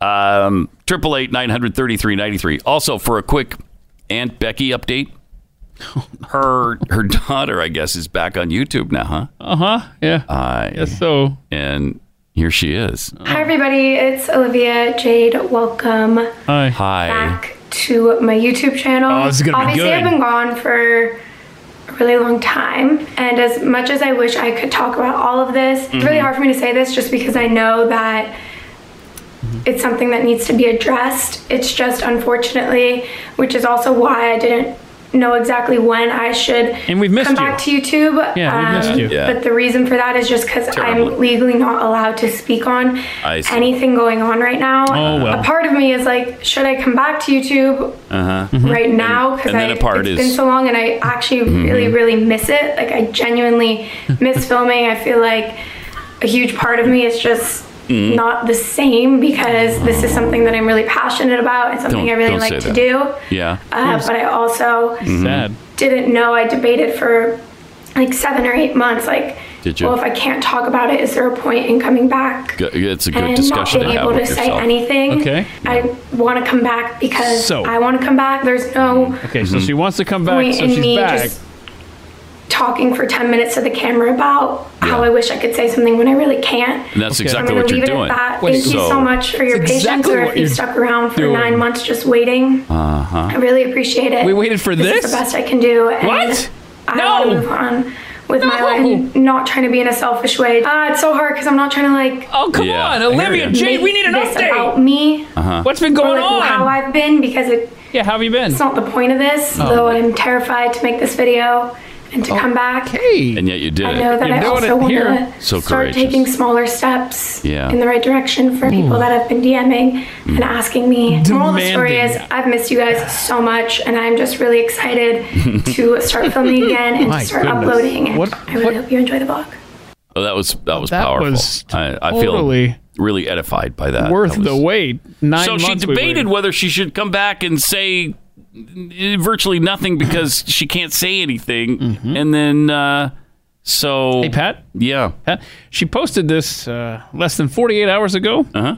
Um, triple eight nine hundred thirty three ninety three. Also, for a quick Aunt Becky update, her her daughter, I guess, is back on YouTube now, huh? Uh huh. Yeah. Uh, Yes, so. And here she is. Hi, everybody. It's Olivia Jade. Welcome Hi. Hi. back to my YouTube channel. Oh, this is gonna be Obviously, good. I've been gone for a really long time, and as much as I wish I could talk about all of this, it's really Mhm. hard for me to say this just because I know that it's something that needs to be addressed. It's just unfortunately, which is also why I didn't know exactly when I should And we've missed come you. back to YouTube. Um, Yeah, we've missed you. Yeah. But the reason for that is just because I'm legally not allowed to speak on anything going on right now. Oh, well. A part of me is like, should I come back to YouTube Uh huh. right now? Because and then it's is been so long, and I actually really, Mhm. really miss it. Like I genuinely miss filming. I feel like a huge part of me is just. Mhm. Not the same because this is something that I'm really passionate about and something Don't- I really like to do. yeah. Uh, but I also Mhm. Sad. didn't know I debated for like seven or eight months. Like, Did you? well, if I can't talk about it, is there a point in coming back? Good- It's a good and discussion not to being have able to with say yourself. anything. Okay. I want to come back because So- I want to come back. There's no Okay, so she wants to come back, point so in she's me back. just talking for 10 minutes to the camera about how I wish I could say something when I really can't. And that's So exactly I'm what gonna you're leave doing. it at that. Wait, Thank you so- so much for your patience exactly or if you stuck around for doing. nine months just waiting. Uh-huh. I really appreciate it. We waited for This this? is the best I can do. And What? I No. want to move on with my life not trying to be in a selfish way. Ah, it's so hard because I'm not trying to like. Oh come Yeah, on, Olivia ya. Jade, we need an this update. about me. Uh-huh. What's been or, going like, on? How I've been because it. Yeah, how have you been? It's not the point of this, Oh. though I'm terrified to make this video and to come back. And yet you did I it. know that I also want to So start courageous. taking smaller steps Yeah. in the right direction for people hmm. that have been DMing and hmm. asking me. Moral of the story Demanding. is I've missed you guys so much, and I'm just really excited to start filming again and My to start goodness. uploading. And What- I really hope you enjoy the vlog. Oh, that was that was That powerful. was I, I totally feel really edified by that. Worth That was- the wait. Nine so she months we debated waited. whether she should come back and say virtually nothing because she can't say anything, and then uh, so Mm-hmm. Hey Pat. yeah, Pat, she posted this uh, less than 48 hours ago. Uh huh.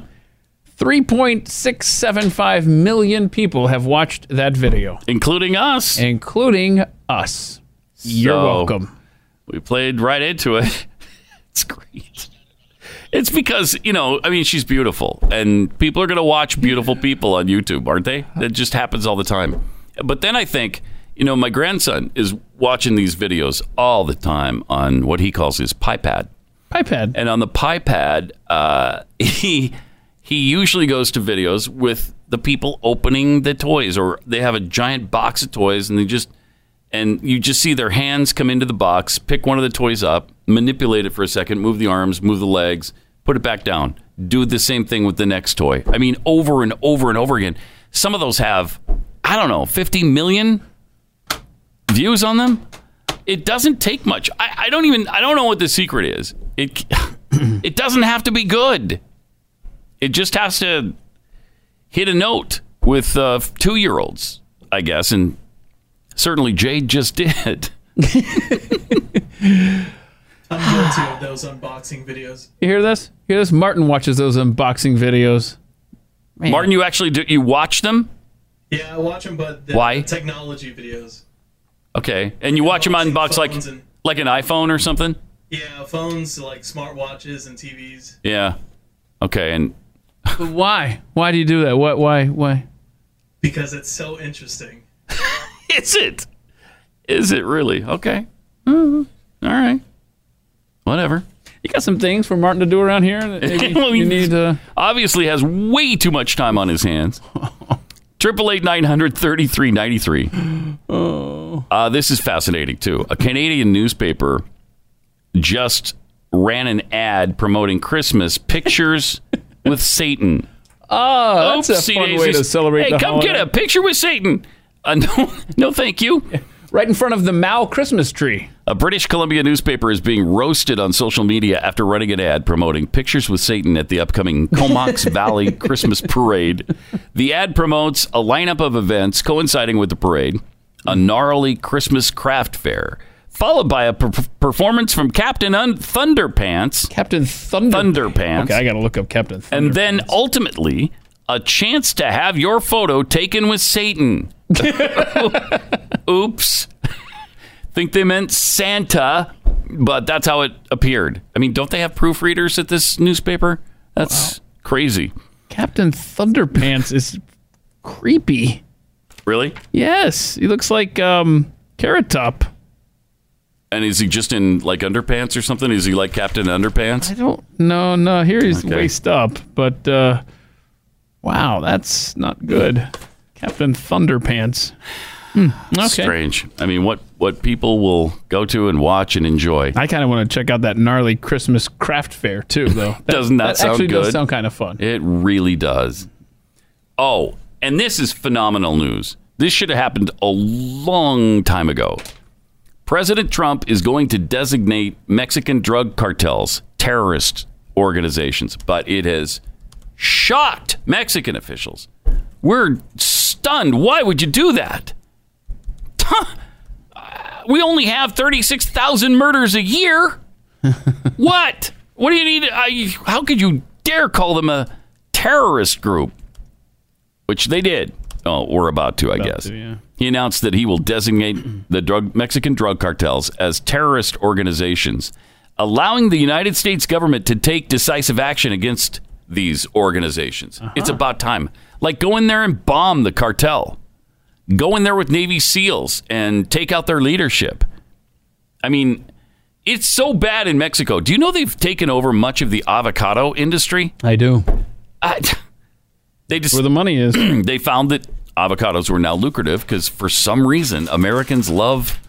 3.675 million people have watched that video, including us. Including us. You're welcome. We played right into it. it's great. It's because you know, I mean, she's beautiful, and people are going to watch beautiful people on YouTube, aren't they? That just happens all the time. But then I think, you know, my grandson is watching these videos all the time on what he calls his PiPad. iPad. And on the PiPad, uh, he he usually goes to videos with the people opening the toys, or they have a giant box of toys, and they just and you just see their hands come into the box, pick one of the toys up, manipulate it for a second, move the arms, move the legs, put it back down. Do the same thing with the next toy. I mean, over and over and over again. Some of those have, I don't know, 50 million views on them. It doesn't take much. I, I don't even, I don't know what the secret is. It, it doesn't have to be good. It just has to hit a note with uh, two year olds, I guess. And certainly Jade just did. I'm guilty of those unboxing videos. You hear this? You hear this? Martin watches those unboxing videos. Martin, you actually do, you watch them? Yeah, I watch them, but the Why? technology videos. Okay. And you watch them unbox like, and- like an iPhone or something? Yeah, phones like smartwatches and TVs. Yeah. Okay. And But why? Why do you do that? What? Why? Why? Because it's so interesting. is it? Is it really? Okay. All right. Whatever. You got some things for Martin to do around here. that Maybe Well, you need to. obviously has way too much time on his hands. Triple eight nine hundred thirty three ninety three. Oh. Uh, this is fascinating too. A Canadian newspaper just ran an ad promoting Christmas pictures with Satan. Oh, that's a fun way to celebrate Hey, come get a picture with Satan. Uh, no, no, thank you. Right in front of the Mao Christmas tree. A British Columbia newspaper is being roasted on social media after running an ad promoting pictures with Satan at the upcoming Comox Valley Christmas Parade. The ad promotes a lineup of events coinciding with the parade, a gnarly Christmas craft fair, followed by a per- performance from Captain Un- Thunderpants. Captain Thunder. Thunderpants. Okay, I got to look up Captain. Thunder. and then ultimately, a chance to have your photo taken with Satan. Oops. Think they meant Santa, but that's how it appeared. I mean, don't they have proofreaders at this newspaper? That's crazy. Captain Thunderpants is creepy. Really? Yes, he looks like um, Carrot Top. And is he just in like underpants or something? Is he like Captain Underpants? I don't. No, no. Here he's Okay. waist up, but uh, wow, that's not good. Captain Thunderpants. Hmm, okay. Strange. I mean, what what people will go to and watch and enjoy. I kind of want to check out that gnarly Christmas craft fair too, though. That, Doesn't that, sound actually good? does sound kind of fun? It really does. Oh, and this is phenomenal news. This should have happened a long time ago. President Trump is going to designate Mexican drug cartels terrorist organizations, but it has shocked Mexican officials. We're stunned. Why would you do that? We only have 36,000 murders a year. what? What do you need? I, how could you dare call them a terrorist group? Which they did. Oh, we're about to, I guess. to, yeah. He announced that he will designate the drug Mexican drug cartels as terrorist organizations, allowing the United States government to take decisive action against these organizations. It's uh-huh. about time. Like go in there and bomb the cartel. Go in there with Navy SEALs and take out their leadership. I mean, It's so bad in Mexico. Do you know they've taken over much of the avocado industry? I do. I, they just where the money is. they found that avocados were now lucrative because for some reason Americans love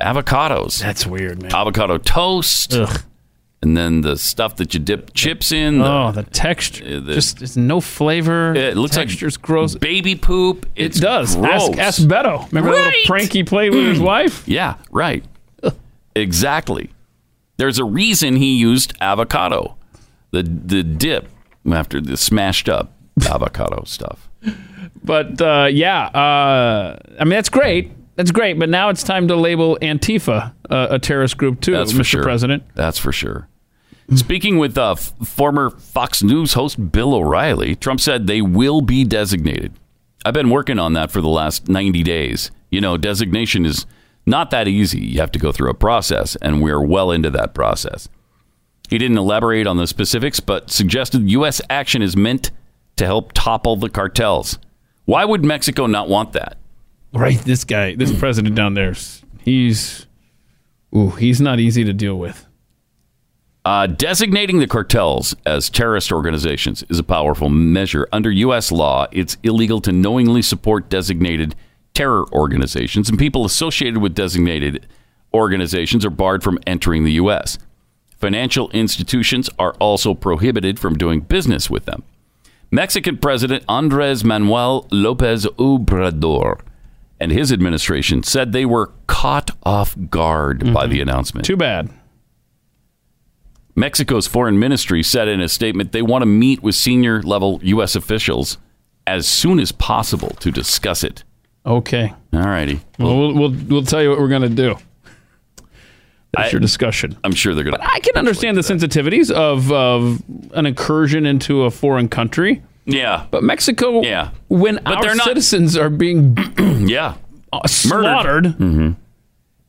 avocados. That's weird, man. Avocado toast, and then the stuff that you dip chips in. the- oh, the texture. the- just there's no flavor. it looks Texture's like gross. baby poop. It's it does. Gross. Ask, ask Beto. Remember that little prank he played with his wife? Yeah, right. exactly. There's a reason he used avocado, the the dip after the smashed up avocado stuff. But uh, yeah, uh, I mean that's great. That's great. But now it's time to label Antifa uh, a terrorist group too, That's Mr. for sure. President. That's for sure. Speaking with uh, f- former Fox News host Bill O'Reilly, Trump said they will be designated. I've been working on that for the last 90 days. You know, designation is not that easy. You have to go through a process, and we're well into that process. He didn't elaborate on the specifics, but suggested U.S. action is meant to help topple the cartels. Why would Mexico not want that? Right, this guy, this president down there, he's, ooh, he's not easy to deal with. Uh, designating the cartels as terrorist organizations is a powerful measure. Under U.S. law, it's illegal to knowingly support designated terror organizations, and people associated with designated organizations are barred from entering the U.S. Financial institutions are also prohibited from doing business with them. Mexican President Andres Manuel Lopez Obrador and his administration said they were caught off guard by the announcement. Too bad. Mexico's foreign ministry said in a statement they want to meet with senior level U.S. officials as soon as possible to discuss it. Okay. All righty. Well, we'll, we'll, we'll tell you what we're going to do. That's I- your discussion. I'm sure they're going to. I can understand the sensitivities of, of an incursion into a foreign country. Yeah. But Mexico, Yeah. when But our not- citizens are being yeah. slaughtered, Mm-hmm.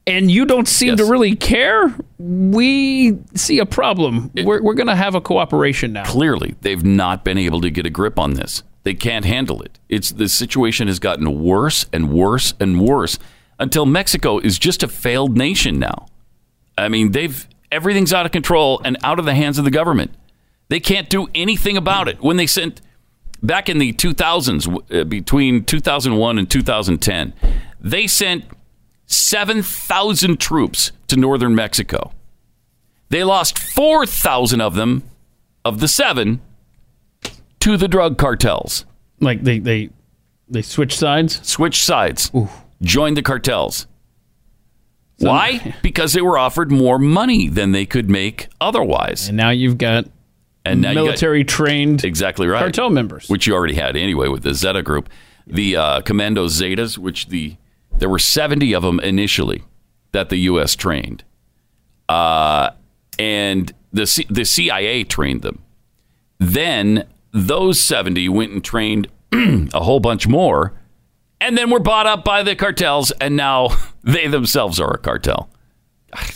And you don't seem to really care, we see a problem. we're we're going to have a cooperation now. Clearly, they've not been able to get a grip on this. They can't handle it. It's the situation has gotten worse and worse and worse until Mexico is just a failed nation now. I mean, they've everything's out of control and out of the hands of the government. They can't do anything about it. When they sent back in the 2000s, uh, between 2001 and 2010, they sent 7,000 troops to northern Mexico. They lost 4,000 of them, of the seven, to the drug cartels. Like they they they switch sides. Switch sides. Joined the cartels. Why? Because they were offered more money than they could make otherwise. And now you've got and now you got- military trained exactly right cartel members. which you already had anyway with the Zeta group, the uh, Commando Zetas, which the there were seventy of them initially that the U.S. trained, uh, and the C- the CIA trained them. Then those seventy went and trained a whole bunch more, and then were bought up by the cartels, and now they themselves are a cartel.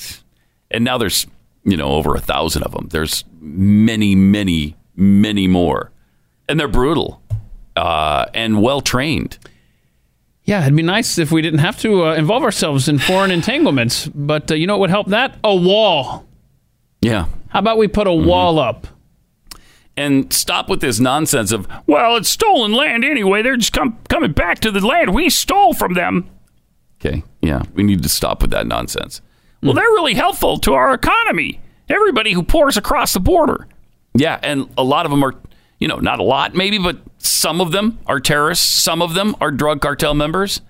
And now there's you know over a thousand of them. There's many, many, many more, and they're brutal uh, and well trained. Yeah, it'd be nice if we didn't have to uh, involve ourselves in foreign entanglements. But uh, you know what would help that? A wall. Yeah, How about we put a wall up? and stop with this nonsense of Well, it's stolen land anyway. They're just come, coming back to the land we stole from them. okay, yeah, we need to stop with that nonsense. Well, they're really helpful to our economy. Everybody who pours across the border. Yeah, and a lot of them are, you know, not a lot maybe, but some of them are terrorists. Some of them are drug cartel members.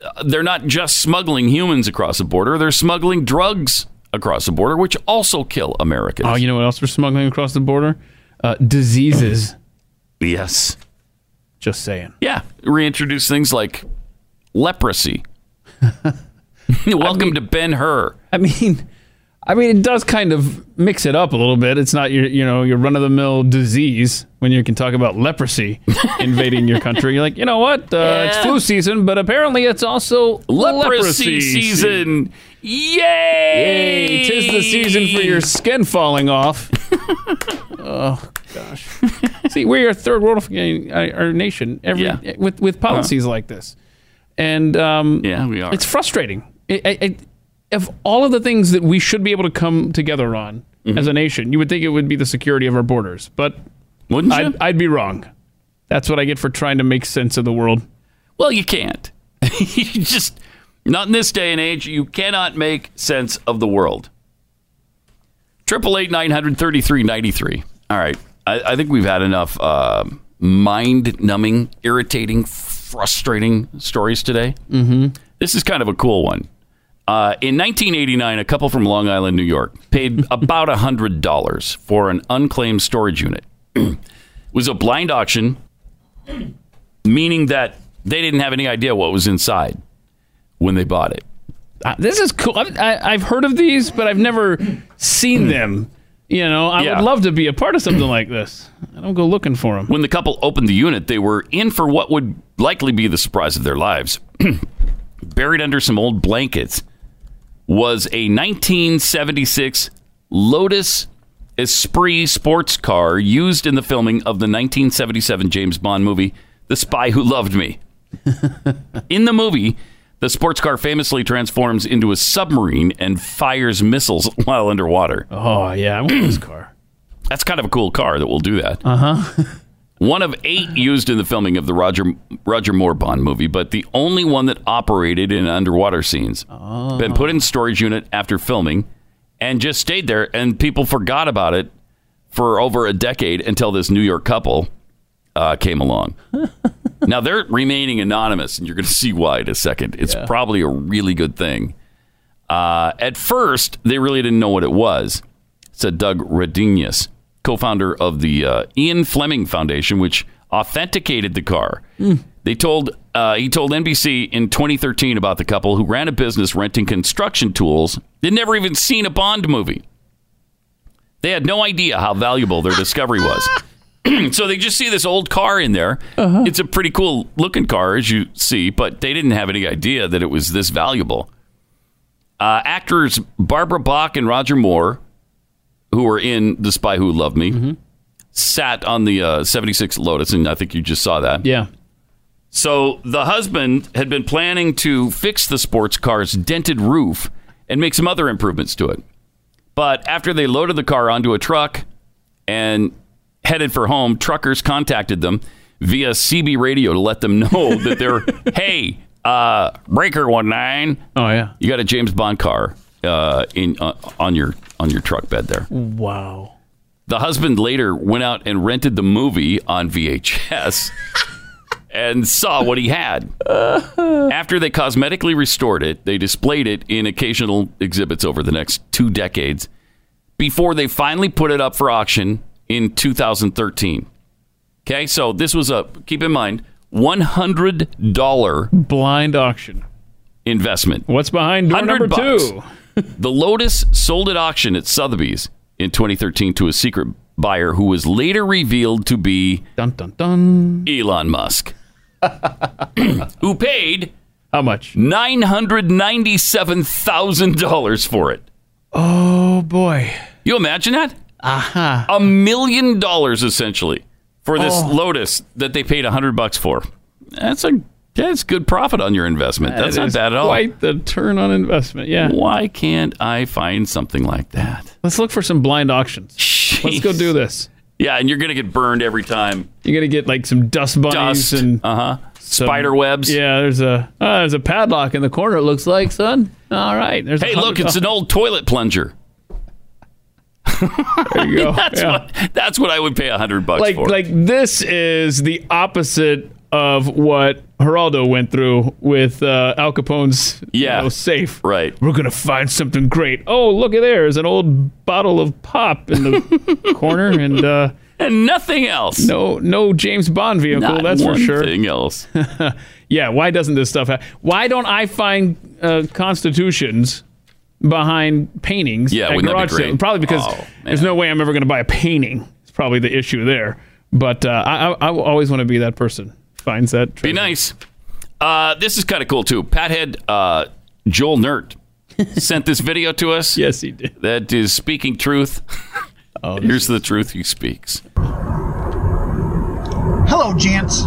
Uh, They're not just smuggling humans across the border; they're smuggling drugs across the border, which also kill Americans. Oh, you know what else we're smuggling across the border? Uh, diseases. yes. Just saying. Yeah, reintroduce things like leprosy. Welcome to Ben Hur. I mean, I mean, it does kind of mix it up a little bit. It's not your, you know, your run of the mill disease when you can talk about leprosy invading your country. You're like, you know what? Uh, It's flu season, but apparently it's also Leprosy season. Yay! Yay! Tis the season for your skin falling off. oh gosh! See, we're a third world our nation every Yeah. with with policies like this, and um, Yeah, we are. It's frustrating. It, it, of all of the things that we should be able to come together on as a nation, you would think it would be the security of our borders, but Wouldn't you? I'd, I'd be wrong. That's what I get for trying to make sense of the world. Well, you can't. you just not in this day and age. You cannot make sense of the world. Triple eight nine hundred thirty three ninety three. All right, I, I think we've had enough uh, mind numbing, irritating, frustrating stories today. Mm-hmm. This is kind of a cool one. Uh, in 1989, a couple from Long Island, New York, paid about $100 for an unclaimed storage unit. it was a blind auction, meaning that they didn't have any idea what was inside when they bought it. Uh, this is cool. I've, I, I've heard of these, but I've never seen them. You know, I Yeah. would love to be a part of something like this. I don't go looking for them. When the couple opened the unit, they were in for what would likely be the surprise of their lives. Buried under some old blankets was a 1976 Lotus Esprit sports car used in the filming of the 1977 James Bond movie, The Spy Who Loved Me. in the movie, the sports car famously transforms into a submarine and fires missiles while underwater. Oh, yeah, I want this car. That's kind of a cool car that will do that. Uh huh. One of eight used in the filming of the Roger Roger Moore Bond movie, but the only one that operated in underwater scenes. Been put in storage unit after filming, and just stayed there, and people forgot about it for over a decade until this New York couple uh, came along. now they're remaining anonymous, and you're going to see why in a second. It's probably a really good thing. Uh, at first, they really didn't know what it was, said Doug Redenius, co founder of the uh, Ian Fleming Foundation, which authenticated the car. They told uh, he told NBC in 2013 about the couple who ran a business renting construction tools. They'd never even seen a Bond movie. They had no idea how valuable their discovery was. so they just see this old car in there. It's a pretty cool looking car, as you see, but they didn't have any idea that it was this valuable. Uh, actors Barbara Bach and Roger Moore, who were in The Spy Who Loved Me, sat on the uh, 76 Lotus, and I think you just saw that. Yeah. So the husband had been planning to fix the sports car's dented roof and make some other improvements to it. But after they loaded the car onto a truck and headed for home, truckers contacted them via CB radio to let them know that they're, hey, uh, breaker one nine. Oh yeah, you got a James Bond car uh, in uh, on your on your truck bed there. Wow. The husband later went out and rented the movie on VHS and saw what he had. After they cosmetically restored it, they displayed it in occasional exhibits over the next two decades before they finally put it up for auction in 2013. Okay, so this was a, keep in mind, $100 blind auction investment. What's behind door number bucks. two? The Lotus sold at auction at Sotheby's in 2013 to a secret buyer who was later revealed to be dun, dun, dun. Elon Musk, who paid how much? Nine hundred ninety-seven thousand dollars for it. Oh boy! You imagine that? Aha! A million dollars essentially for this Oh. Lotus that they paid a hundred bucks for. That's a that's good profit on your investment. That's That not is bad at all. Quite the turn on investment. Yeah. Why can't I find something like that? Let's look for some blind auctions. Let's go do this. Yeah, and you're gonna get burned every time. You're gonna get like some dust bunnies Dust. and uh huh spider webs. Yeah, there's a uh, there's a padlock in the corner. It looks like, son. All right. There's. Hey, look, it's an old toilet plunger. There you go. that's Yeah. what that's what I would pay a hundred bucks like for. like this is the opposite of what Geraldo went through with uh, Al Capone's you know, safe. Right. We're gonna find something great. Oh, look at there! There's an old bottle of pop in the corner, and uh, and nothing else. No, no James Bond vehicle. Not that's for sure. thing else. yeah. Why doesn't this stuff? Ha- why don't I find uh, constitutions? Behind paintings, Yeah, at wouldn't that be? Probably because Oh, there's no way I'm ever going to buy a painting. It's probably the issue there. But uh, I, I, I always want to be that person. Finds that. Be nice. Uh, this is kind of cool too. Pathead uh, Joel Nert sent this video to us. Yes, he did. That is speaking truth. Oh, Here's the truth he speaks. Hello, gents.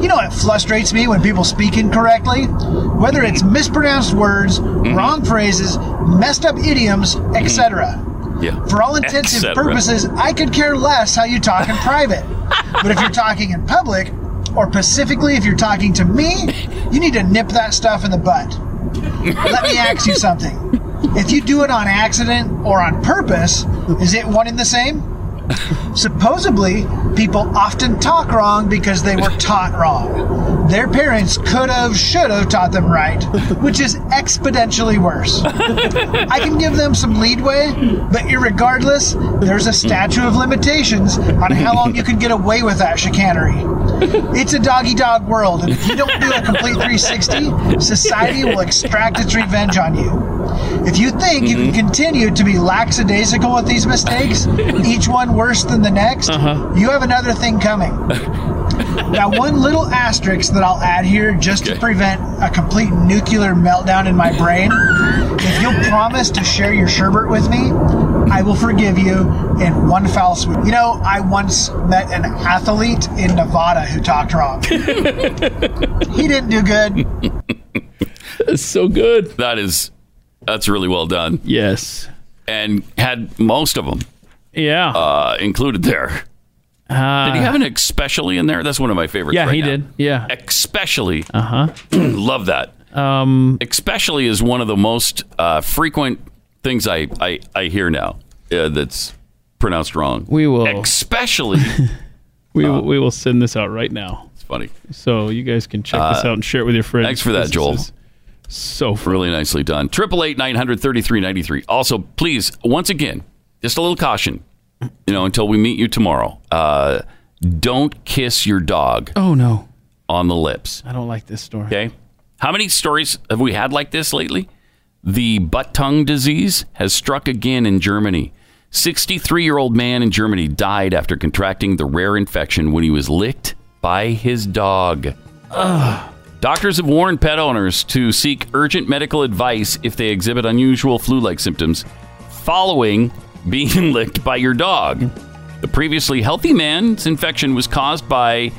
You know, it frustrates me when people speak incorrectly, whether it's mispronounced words, Mm-hmm. wrong phrases, messed up idioms, etc. Yeah. For all intents and purposes, I could care less how you talk in private. but if you're talking in public, or specifically if you're talking to me, you need to nip that stuff in the butt. Let me ask you something. If you do it on accident or on purpose, is it one and the same? Supposedly, people often talk wrong because they were taught wrong. Their parents could have, should have taught them right, which is exponentially worse. I can give them some leadway, but irregardless, there's a statute of limitations on how long you can get away with that chicanery. It's a doggy dog world, and if you don't do a complete 360, society will extract its revenge on you. If you think you can mm-hmm. continue to be lackadaisical with these mistakes, each one worse than the next, uh-huh. you have another thing coming. Now, one little asterisk that I'll add here just to prevent a complete nuclear meltdown in my brain. If you'll promise to share your sherbet with me, I will forgive you in one foul swoop. You know, I once met an athlete in Nevada who talked wrong. he didn't do good. It's so good. That is, that's really well done. Yes. And had most of them Yeah. uh, included there. Uh, Did he have an especially in there? That's one of my favorites. Yeah, right he now. did. Yeah. Especially. Uh huh. Love that. Um, especially is one of the most uh, frequent things I, I, I hear now uh, that's pronounced wrong. We will. Especially. we will, we will send this out right now. It's funny. So you guys can check this Uh, out and share it with your friends. Thanks for that, Joel. So really nicely done. Triple eight nine hundred thirty three ninety three. Also, please, once again, just a little caution. You know, until we meet you tomorrow, uh, don't kiss your dog. Oh no, on the lips. I don't like this story. Okay. How many stories have we had like this lately? The butt tongue disease has struck again in Germany. 63 year old man in Germany died after contracting the rare infection when he was licked by his dog. Doctors have warned pet owners to seek urgent medical advice if they exhibit unusual flu like symptoms following being licked by your dog. The previously healthy man's infection was caused by,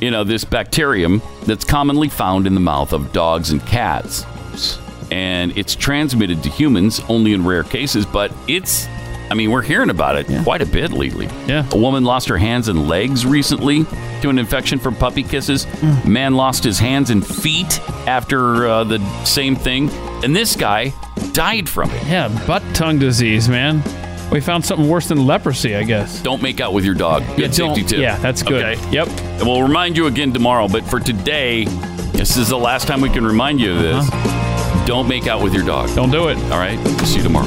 you know, this bacterium that's commonly found in the mouth of dogs and cats. And it's transmitted to humans only in rare cases, but it's, I mean, we're hearing about it quite a bit lately. Yeah. A woman lost her hands and legs recently to an infection from puppy kisses. Man lost his hands and feet after uh, the same thing. And this guy died from it. Yeah, butt tongue disease, man. We found something worse than leprosy, I guess. Don't make out with your dog. Good Yeah, safety tip. yeah, that's good. Okay. Yep. And we'll remind you again tomorrow. But for today, this is the last time we can remind you of this. Uh-huh. Don't make out with your dog. Don't do it. All right. See you tomorrow.